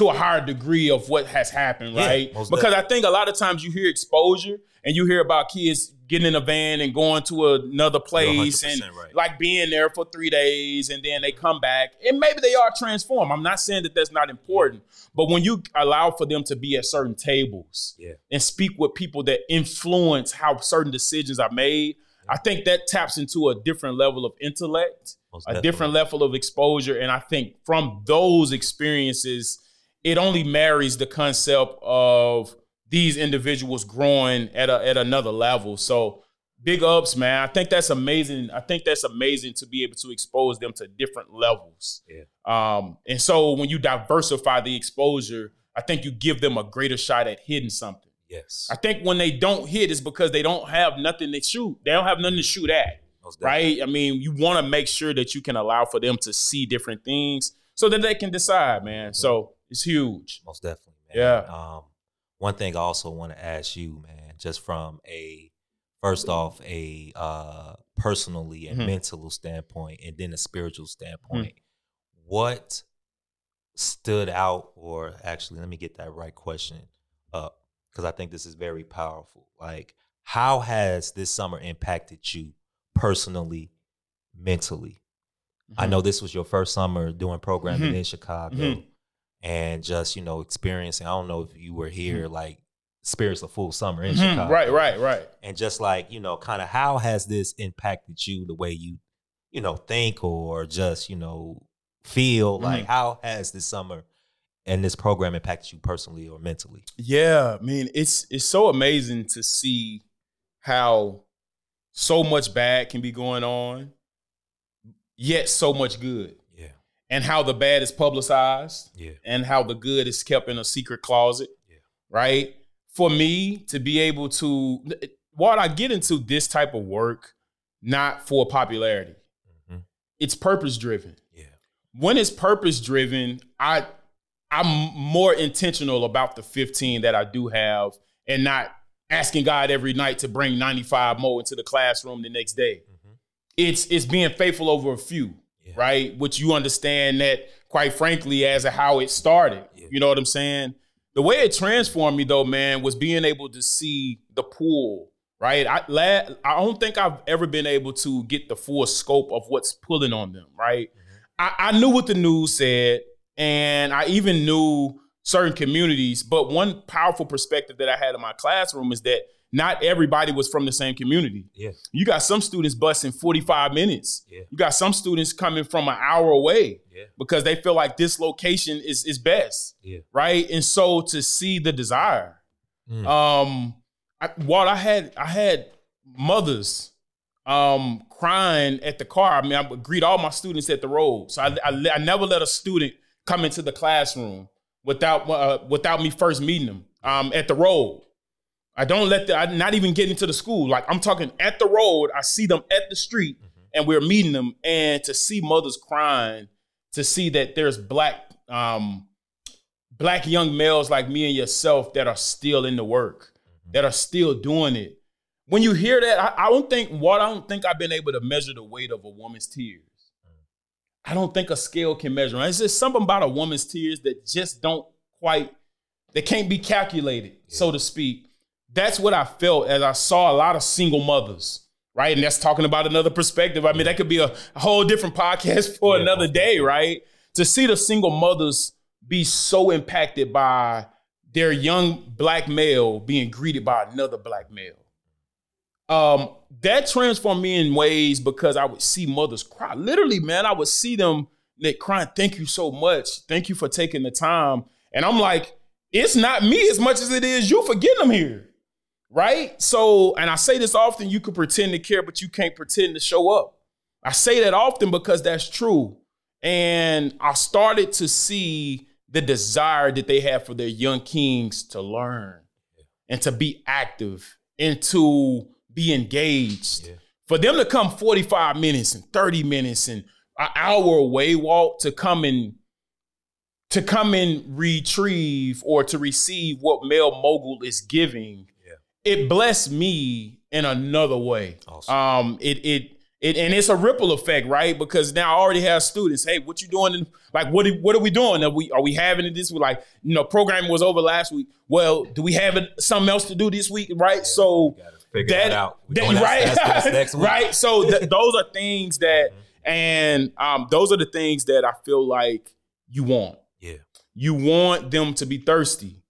to a higher degree of what has happened, Yeah, right? because I think a lot of times you hear exposure and you hear about kids getting in a van and going to another place and right. like being there for three days and then they come back and maybe they are transformed. I'm not saying that that's not important, but when you allow for them to be at certain tables Yeah. and speak with people that influence how certain decisions are made, I think that taps into a different level of intellect a different level of exposure. And I think from those experiences, it only marries the concept of these individuals growing at a, at another level. So big ups, man. I think that's amazing. I think that's amazing to be able to expose them to different levels. Yeah. Um, and so when you diversify the exposure, I think you give them a greater shot at hitting something. Yes. I think when they don't hit is because they don't have nothing to shoot. They don't have nothing to shoot at right? I mean, you want to make sure that you can allow for them to see different things so that they can decide, man. So it's huge. Most definitely, man. Yeah. Um, one thing I also want to ask you, man, just from a first off a uh personally and Mhm. mental standpoint and then a spiritual Mm-hmm. standpoint, what stood out or actually let me get that right question up because I think this is very powerful. Like how has this summer impacted you personally, mentally? I Mm-hmm. know this was your first summer doing programming Mhm. in Chicago Mhm. And just, you know, experiencing. I don't know if you were here, like, experience a full summer in Mhm. Chicago. Right, right, right. And just like, you know, kind of how has this impacted you the way you, you know, think or just, you know, feel? Like, Mhm. how has this summer and this program impacted you personally or mentally? Yeah, I mean, it's it's so amazing to see how so much bad can be going on, yet so much good. And how the bad is publicized Yeah. and how the good is kept in a secret closet. Yeah. Right? For me to be able to while I get into this type of work, not for popularity, Mhm. it's purpose driven. Yeah. When it's purpose driven, I I'm more intentional about the 15 that I do have and not asking God every night to bring 95 more into the classroom the next day. Mhm. it's it's being faithful over a few, Yeah. right? Which you understand that, quite frankly, as a how it started. Yeah. You know what I'm saying? The way it transformed me, though, man, was being able to see the pool. Right, I la- I don't think I've ever been able to get the full scope of what's pulling on them. Right, mm-hmm. I, I knew what the news said, and I even knew certain communities. But one powerful perspective that I had in my classroom is that not everybody was from the same community. Yeah. You got some students busing 45 minutes. Yeah. You got some students coming from an hour away Yeah. because they feel like this location is is best. Yeah. Right. And so to see the desire, Mm. um, I, Walt, I had I had mothers um crying at the car. I mean, I would greet all my students at the road. So I, I, I never let a student come into the classroom without uh, without me first meeting them um, at the road. I don't let the, I not even get into the school. Like I'm talking at the road. I see them at the street, mm-hmm. and we're meeting them. And to see mothers crying, to see that there's black um, black young males like me and yourself that are still in the work, mm-hmm. that are still doing it. When you hear that, I, I don't think what I don't think I've been able to measure the weight of a woman's tears. Mm. I don't think a scale can measure. it. It's just something about a woman's tears that just don't quite, they can't be calculated, so to speak. That's what I felt as I saw a lot of single mothers, right? And that's talking about another perspective. I mean, that could be a, a whole different <laughs> podcast for Yeah. another day, right? To see the single mothers be so impacted by their young black male being greeted by another black male. Um, that transformed me in ways because I would see mothers cry. Literally, man, I would see them Nick crying, thank you so much. Thank you for taking the time. And I'm like, it's not me as much as it is you for getting them here. Right? So, and I say this often, you can pretend to care, but you can't pretend to show up. I say that often because that's true. And I started to see the desire that they have for their young kings to learn and to be active and to be engaged. Yeah. For them to come 45 minutes and 30 minutes and an hour away walk to come and to come and retrieve or to receive what male Mogul is giving. It blessed me in another way. Awesome. Um, it it it and it's a ripple effect, right? Because now I already have students. Hey, what you doing? In, like, what are, what are we doing? Are we are we having it this week? Like, you know, programming was over last week. Well, do we have it, something else to do this week? Right? so Gotta figure that, out. That- that- right, that's- that's <laughs> next week. right. So th- <laughs> those are things that, and um, those are the things that I feel like you want. Yeah. You want them to be thirsty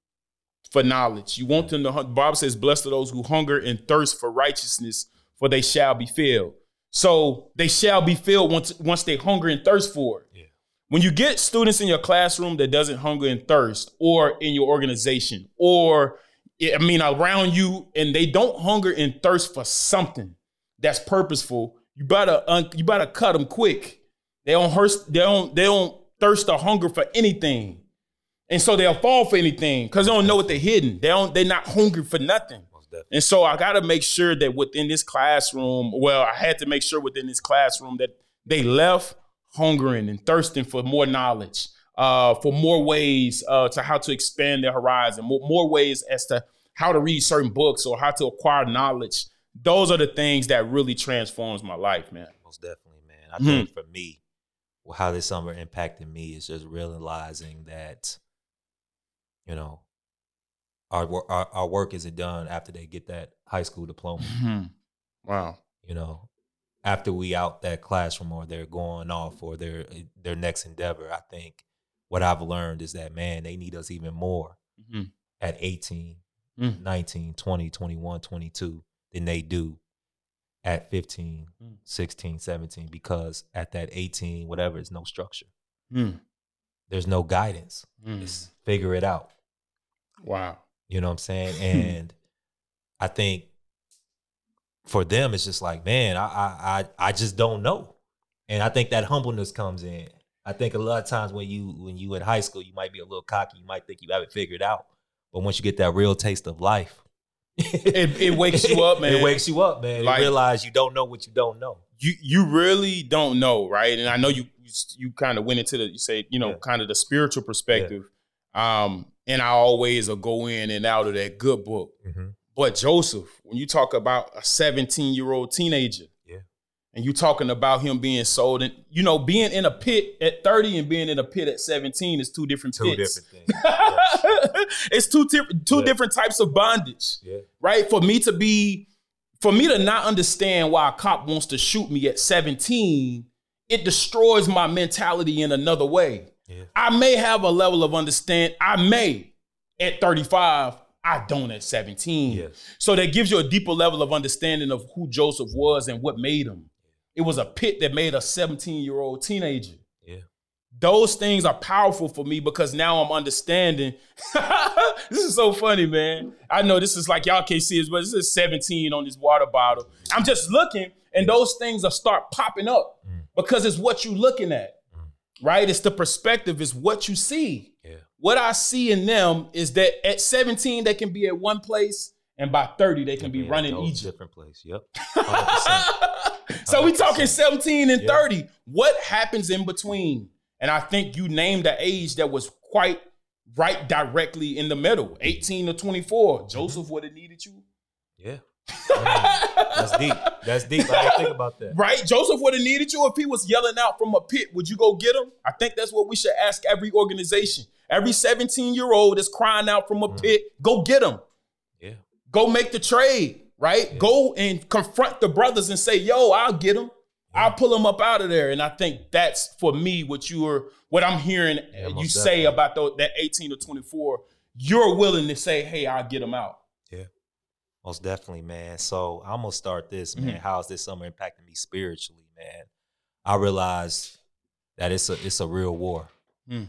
for knowledge. You want them to. hun- Bob says, "Blessed are those who hunger and thirst for righteousness, for they shall be filled." So they shall be filled once once they hunger and thirst for it. Yeah. When you get students in your classroom that doesn't hunger and thirst, or in your organization, or I mean around you, and they don't hunger and thirst for something that's purposeful, you better un- you better cut them quick. They don't thirst. They don't. They don't thirst or hunger for anything, and so they'll fall for anything because they don't know what they're hidden. They don't. They're not hungry for nothing. Most definitely. And so I got to make sure that within this classroom, well, I had to make sure within this classroom that they left hungering and thirsting for more knowledge, uh, for more ways uh, to how to expand their horizon, more, more ways as to how to read certain books or how to acquire knowledge. Those are the things that really transforms my life, man. Most definitely, man. I Mhm. think for me, how this summer impacted me is just realizing that, you know, our our, our work isn't done after they get that high school diploma. Wow. You know, after we out that classroom or they're going off or their their next endeavor. I think what I've learned is that man, they need us even more Mhm. at 18, Mm. 19, 20, 21, 22 than they do at 15, Mm. 16, 17 because at that 18 whatever is no structure. Mm. There's no guidance. Mm. It's figure it out. Wow. You know what I'm saying? <laughs> And I think for them, it's just like, man, I, I I I just don't know. And I think that humbleness comes in. I think a lot of times when you when you in high school, you might be a little cocky. You might think you have it figured out. But once you get that real taste of life, <laughs> It, it wakes you up, man. It wakes you up, man. Like- you realize you don't know what you don't know. You you really don't know, right? And I know you you, you kind of went into the you say you know Yeah. kind of the spiritual perspective, um, and I always will go in and out of that good book. Mhm. But Joseph, when you talk about a seventeen year old teenager, Yeah. and you talking about him being sold and you know being in a pit at 30 and being in a pit at 17 is two different Two pits. different things. <laughs> Yes. it's two different two Yeah. different types of bondage Yeah. right for me to be for me to not understand why a cop wants to shoot me at 17 it destroys my mentality in another way Yeah. i may have a level of understand i may at 35 i don't at 17 Yes. so that gives you a deeper level of understanding of who joseph was and what made him it was a pit that made a 17 year old teenager. Those things are powerful for me because now I'm understanding. <laughs> this is so funny, man. I know this is like y'all can't see it, but this is 17 on this water bottle. I'm just looking, and those things are start popping up Mm. because it's what you're looking at, right? It's the perspective, it's what you see. Yeah. What I see in them is that at 17 they can be at one place, and by 30 they can be Yeah, running Egypt. Different place. Yep. <laughs> 100%. so we talking 17 and Yeah. 30. What happens in between? And I think you named the age that was quite right directly in the middle. 18 to 24. Joseph would have needed you. Yeah. <laughs> That's deep. That's deep. I didn't think about that. Right? Joseph would have needed you if he was yelling out from a pit. Would you go get him? I think that's what we should ask every organization. Every 17 year old is crying out from a Mm. pit. Go get him. Yeah. Go make the trade, right? Yeah. Go and confront the brothers and say, yo, I'll get them. I'll pull them up out of there. And I think that's for me what you are, what I'm hearing Yeah, you say definitely. about tho- that 18 to 24. You're willing to say, hey, I'll get them out. Yeah. Most definitely, man. So I'm gonna start this, man. Mhm. How's this summer impacting me spiritually, man? I realized that it's a it's a real war. Mm.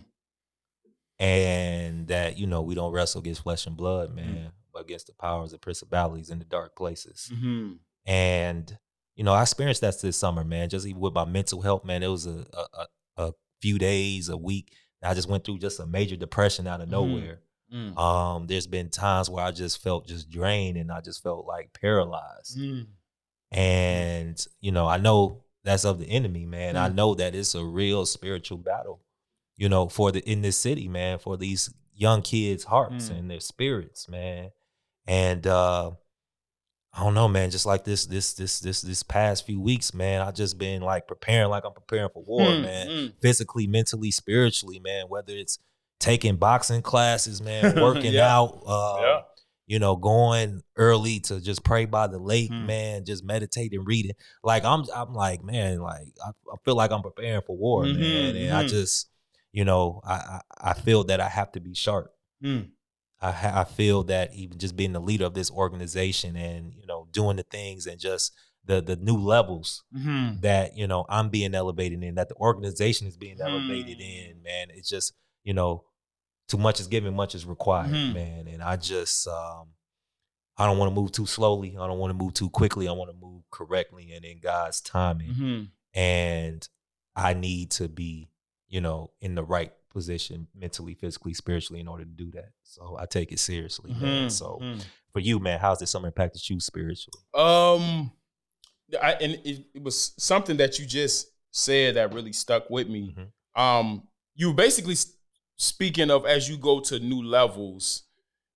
And that, you know, we don't wrestle against flesh and blood, Mm. man, but against the powers and principalities in the dark places. Mm-hmm. And, you know, I experienced that this summer, man. Just even with my mental health, man. It was a a, a, few days, a week. I just went through just a major depression out of Mhm. nowhere. Mm. Um, there's been times where I just felt just drained and I just felt like paralyzed. Mm. And, you know, I know that's of the enemy, man. I Mm. know that it's a real spiritual battle, you know, for the in this city, man, for these young kids' hearts Mm. and their spirits, man. And uh I don't know, man, just like this this this this this past few weeks, man, I just been like preparing like I'm preparing for war, Mm, man. mm. Physically, mentally, spiritually, man, whether it's taking boxing classes, man, <laughs> working Yeah. out, uh, Yeah. you know, going early to just pray by the lake, Hmm. man, just meditating, reading. Like I'm, I'm like, man, like I, I feel like I'm preparing for war, man, Mhm, and I mhm. just, you know, I, I, I feel that I have to be sharp. Mm. I, I feel that even just being the leader of this organization and you know doing the things and just the the new levels Mhm. that you know I'm being elevated in, that the organization is being elevated Hmm. in, man. It's just you know, too much is given, much is required, Mhm. man. And I just um, I don't want to move too slowly. I don't want to move too quickly. I want to move correctly and in God's timing. Mhm. And I need to be, you know, in the right position mentally, physically, spiritually in order to do that. So I take it seriously, man. Mhm. So Mhm. for you, man, how's this summer impacted you spiritually? Um, I, and it, it was something that you just said that really stuck with me. Mhm. Um, you were basically speaking of as you go to new levels,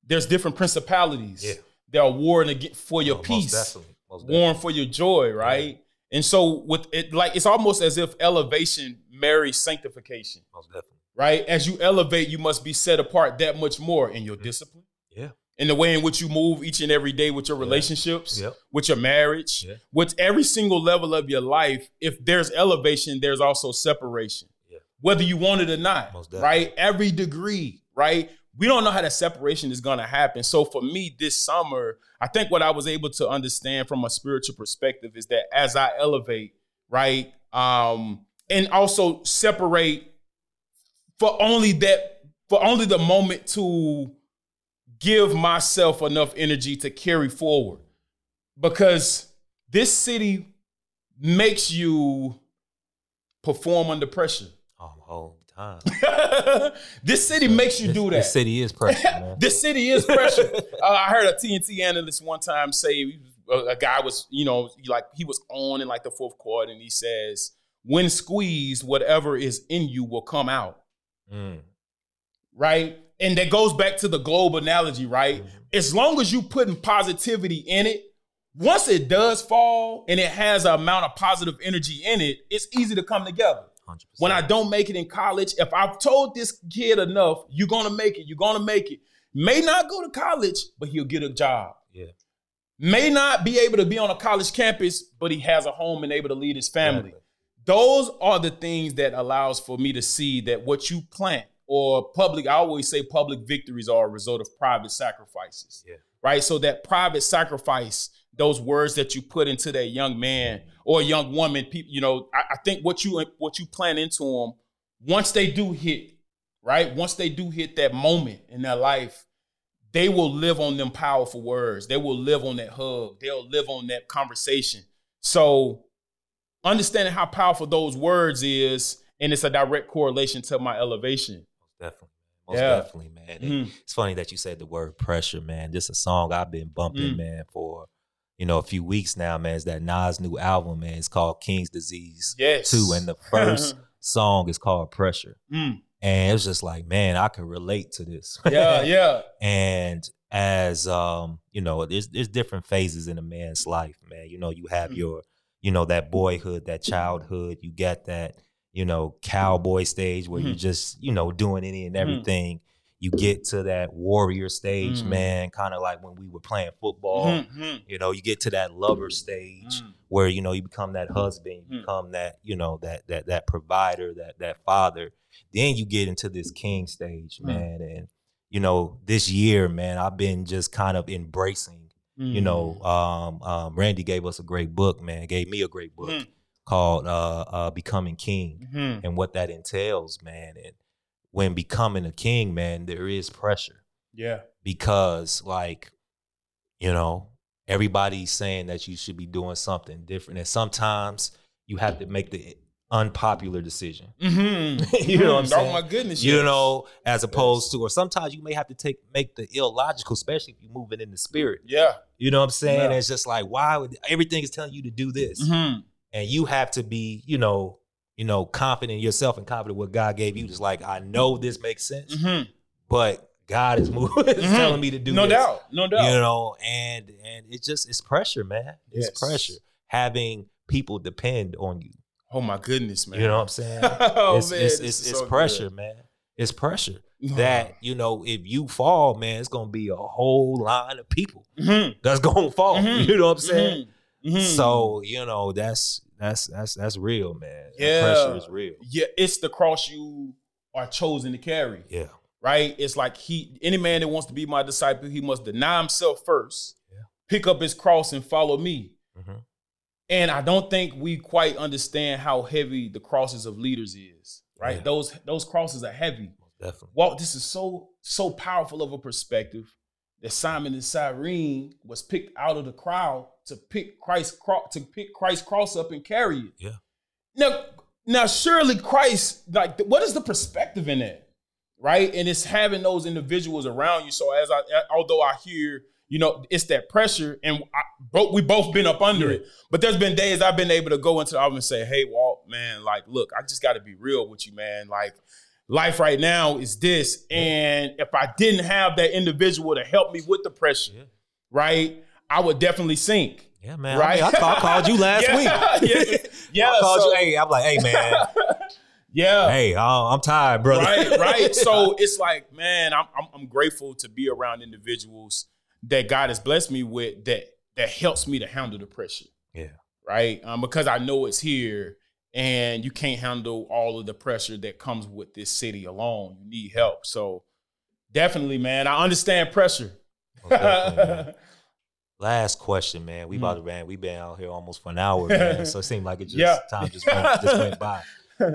there's different principalities. Yeah. They are warring against for your Oh, peace. Most warring for your joy, right? And so with it, like it's almost as if elevation marries sanctification, Most definitely. Right? As you elevate, you must be set apart that much more in your Mhm. discipline, Yeah. in the way in which you move each and every day with your Yeah. relationships, Yep. with your marriage, Yeah. with every single level of your life. If there's elevation, there's also separation, Yeah. whether you want it or not, right? Every degree, right? We don't know how that separation is going to happen. So for me, this summer, I think what I was able to understand from a spiritual perspective is that as I elevate, right, um, and also separate for only that, for only the moment to give myself enough energy to carry forward because this city makes you perform under pressure. Oh, whole time. <laughs> this city makes you This- do that. This city is pressure, man. <laughs> this city is pressure. <laughs> uh, I heard a TNT analyst one time say a, a guy was, you know, like he was on in like the fourth quarter, and he says, "When squeezed, whatever is in you will come out." Mm. right? And that goes back to the globe analogy, right? Mhm. As long as you putting positivity in it, once it does fall and it has an amount of positive energy in it, it's easy to come together. 100%. When I don't make it in college, if I've told this kid enough, you're gonna make it, you're gonna make it. May not go to college, but he'll get a job. Yeah. May not be able to be on a college campus, but he has a home and able to lead his family. Exactly. Those are the things that allows for me to see that what you plant or public, I always say public victories are a result of private sacrifices. Yeah. Right. So that private sacrifice, those words that you put into that young man or young woman, people, you know, I, I think what you what you plant into them, once they do hit, right? Once they do hit that moment in their life, they will live on them powerful words. They will live on that hug. They'll live on that conversation. So understanding how powerful those words is, and it's a direct correlation to my elevation. Definitely. Most Yeah. definitely, man. Mhm. It's funny that you said the word pressure, man. This a song I've been bumping, Mm. man, for you know a few weeks now, man. It's that Nas new album, man. It's called King's Disease Yes. Two, and the <laughs> first song is called Pressure. Mm. And it was just like, man, I can relate to this. <laughs> Yeah, yeah. and as um, you know, there's there's different phases in a man's life, man. You know, you have Mm. your, you know, that boyhood, that childhood. You get that, you know, cowboy stage where you're Mhm. just, you know, doing any and Mhm. everything. You get to that warrior stage, Mhm. man, kind of like when we were playing football. Mhm, mhm, You know, you get to that lover stage mhm. where you know you become that husband, you Mhm. become that you know that that that provider, that that father. Then you get into this king stage, Mm. man, and you know this year, man, I've been just kind of embracing. You know, Mm. um, um, Randy gave us a great book, man. Gave me a great book Mhm. called uh, uh, "Becoming King" Mhm. and what that entails, man. And when becoming a king, man, there is pressure Yeah. because like you know everybody's saying that you should be doing something different and sometimes you have to make the unpopular decision <laughs> Mm-hmm. <laughs> You know what I'm Oh my goodness. you yes. know as opposed to or sometimes you may have to take make the illogical especially if you're moving in the spirit Yeah. you know what i'm saying Yeah. it's just like why would everything is telling you to do this Mhm. and you have to be you know you know confident in yourself and confident what god gave you just like i know this makes sense Mhm. but god is <laughs> moving is Mhm. telling me to do No this doubt. No doubt. you know and and it's just it's pressure man it's Yes. pressure having people depend on you Oh my goodness, man. you know what i'm saying <laughs> oh it's man, it's, it's, it's so pressure good. man it's pressure <laughs> that you know if you fall man it's gonna be a whole line of people Mhm. that's gonna fall Mhm. you know what i'm saying Mhm. Mhm. so you know that's that's that's that's real man That Yeah. pressure is real yeah, it's the cross you are chosen to carry. yeah right? It's like he any man that wants to be my disciple, he must deny himself first, Yeah. pick up his cross and follow me. And I don't think we quite understand how heavy the crosses of leaders is, right? Yeah. Those those crosses are heavy. definitely Well, this is so so powerful of a perspective that Simon and Cyrene was picked out of the crowd to pick Christ cro- to pick Christ's cross up and carry it. Yeah. Now, now surely Christ, like, what is the perspective in that, right? And it's having those individuals around you. So as I, although I hear, you know, it's that pressure, and I, both we both been up under Yeah. it. But there's been days I've been able to go into the office and say, "Hey, Walt, man, like, look, I just got to be real with you, man. Like, life right now is this, and if I didn't have that individual to help me with the pressure, Yeah. right, I would definitely sink." yeah man Right. I, mean, I, call, I called you last <laughs> Yeah, week <laughs> yeah, yeah, <laughs> I called so- you hey i'm like hey man Yeah. hey uh, i'm tired brother right, right. So it's like, man, I'm, I'm I'm grateful to be around individuals that God has blessed me with that that helps me to handle the pressure. Yeah. Right. Um, because I know it's here, and you can't handle all of the pressure that comes with this city alone. You need help. So definitely, man, I understand pressure. Definitely, man. <laughs> Last question, man. We Mm. about to man. We been out here almost for an hour, man. so it seemed like it just <laughs> Yeah. time just went, just went by. <laughs>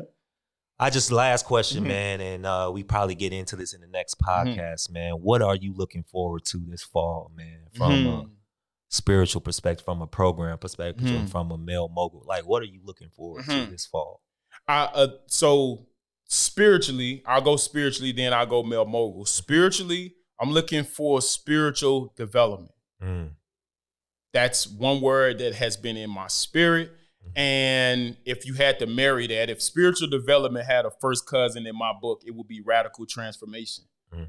I just last question, Mhm. man, and uh, we probably get into this in the next Mm-hmm. podcast, man. What are you looking forward to this fall, man? From a Mhm. spiritual perspective, from a program perspective, Mhm. from a male mogul, like what are you looking forward to Mhm. this fall? I uh, so spiritually, I'll go spiritually, then I'll go male mogul. Spiritually, I'm looking for spiritual development. Mm, That's one word that has been in my spirit. And if you had to marry that, if spiritual development had a first cousin in my book, it would be radical transformation. Mhm.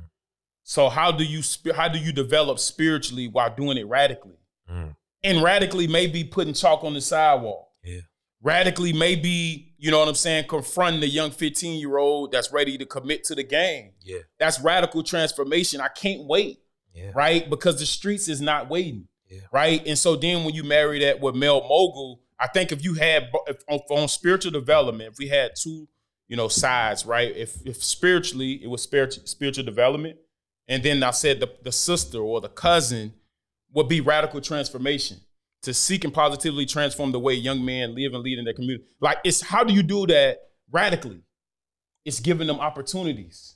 So how do you how do you develop spiritually while doing it radically? mm, And radically maybe putting chalk on the sidewalk. Yeah. Radically maybe, you know what I'm saying, confronting the young 15 year old that's ready to commit to the game. Yeah. That's radical transformation. I can't wait, Yeah. right? Because the streets is not waiting, Yeah. right? And so then when you marry that with Male Mogul, I think if you had if, on, on spiritual development, if we had two, you know, sides, right? If if spiritually it was spiritual spiritual development, and then I said the, the sister or the cousin would be radical transformation to seek and positively transform the way young men live and lead in their community. Like it's how do you do that radically? It's giving them opportunities.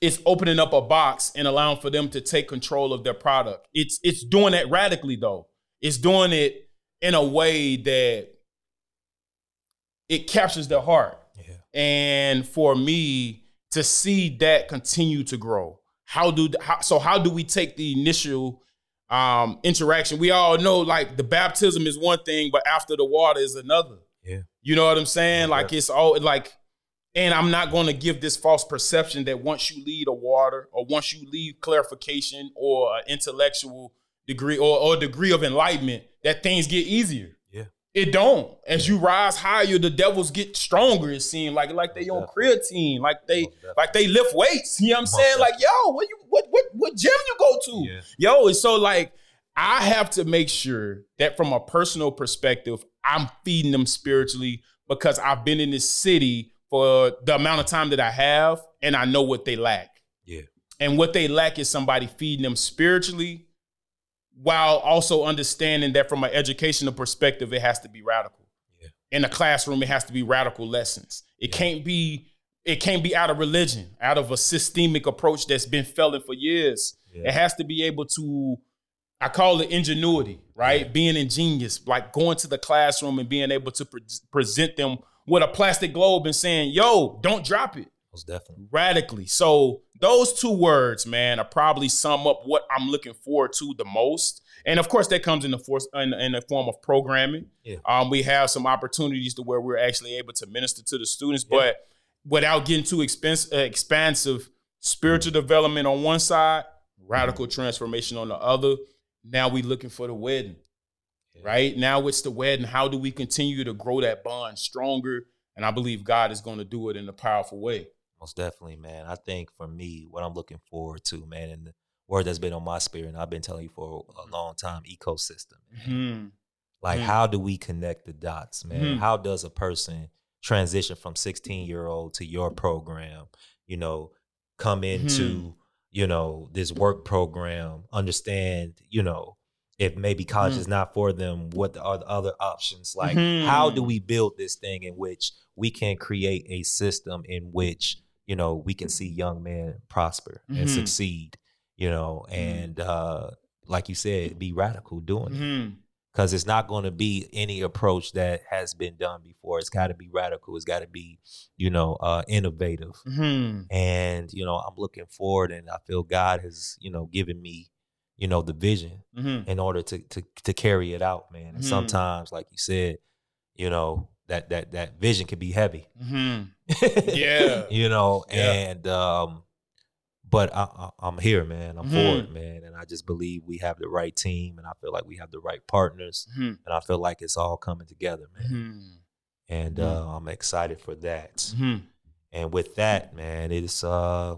It's opening up a box and allowing for them to take control of their product. It's it's doing that radically though. It's doing it in a way that it captures their heart. Yeah. And for me to see that continue to grow, how do how, so? How do we take the initial um, interaction? We all know like the baptism is one thing, but after the water is another. Yeah. You know what I'm saying? Yeah. Like it's all like, and I'm not going to give this false perception that once you lead a water or once you leave clarification or intellectual degree or, or degree of enlightenment, that things get easier. Yeah. It don't. As you rise higher, the devils get stronger. It seems like like they on creatine, like they like they lift weights. You know what I'm saying? Like yo, what you what what what gym you go to? Yeah. Yo, it's so like I have to make sure that from a personal perspective, I'm feeding them spiritually because I've been in this city for the amount of time that I have, and I know what they lack. Yeah. And what they lack is somebody feeding them spiritually while also understanding that from an educational perspective, it has to be radical. Yeah. In the classroom, it has to be radical lessons. It Yeah. can't be it can't be out of religion, out of a systemic approach that's been failing for years. Yeah. It has to be able to, I call it ingenuity, right? Being ingenious, like going to the classroom and being able to pre- present them with a plastic globe and saying, yo, don't drop it Most definitely. radically. So those two words, man, are probably sum up what I'm looking forward to the most. And of course, that comes in the force in, in the form of programming. Yeah. Um, we have some opportunities to where we're actually able to minister to the students, Yeah. but without getting too expensive, uh, expansive, spiritual development on one side, radical transformation on the other. Now we're looking for the wedding, Yeah. right? Now it's the wedding. How do we continue to grow that bond stronger? And I believe God is going to do it in a powerful way. Most definitely, man. I think for me, what I'm looking forward to, man, and the word that's been on my spirit, and I've been telling you for a long time, ecosystem. man. Like, Mhm. how do we connect the dots, man? Mhm. How does a person transition from 16 year old to your program? You know, come into Mhm. you know this work program, understand, you know, if maybe college Mhm. is not for them, what are the other options? Like, how do we build this thing in which we can create a system in which you know we can see young men prosper and Mhm. succeed? You know, and uh, like you said, be radical doing it Mhm. because it's not going to be any approach that has been done before. It's got to be radical. It's got to be, you know, uh, innovative. Mhm. And you know, I'm looking forward, and I feel God has, you know, given me, you know, the vision Mhm. in order to to to carry it out, man. And Mhm. sometimes, like you said, you know, that that that vision can be heavy. Mhm. <laughs> Yeah. you know, Yeah. and um, but I, I'm here, man. I'm for Mhm. it, man, and I just believe we have the right team, and I feel like we have the right partners Mhm. and I feel like it's all coming together, man. Mhm. And Mhm. uh, I'm excited for that. And with that, man, it's uh,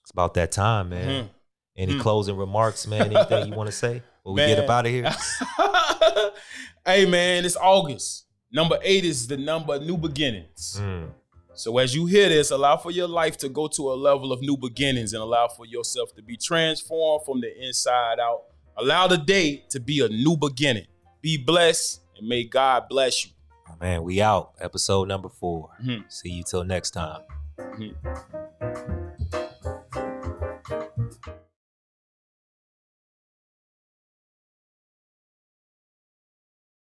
it's about that time, man. Any Mhm. closing remarks, man? Anything you want to say? When we get up out of here? <laughs> hey man, it's August. Number eight is the number new beginnings. Mm. So as you hear this, allow for your life to go to a level of new beginnings and allow for yourself to be transformed from the inside out. Allow the day to be a new beginning. Be blessed and may God bless you. Oh, man, we out. Episode number 4 Mhm. See you till next time. Mhm.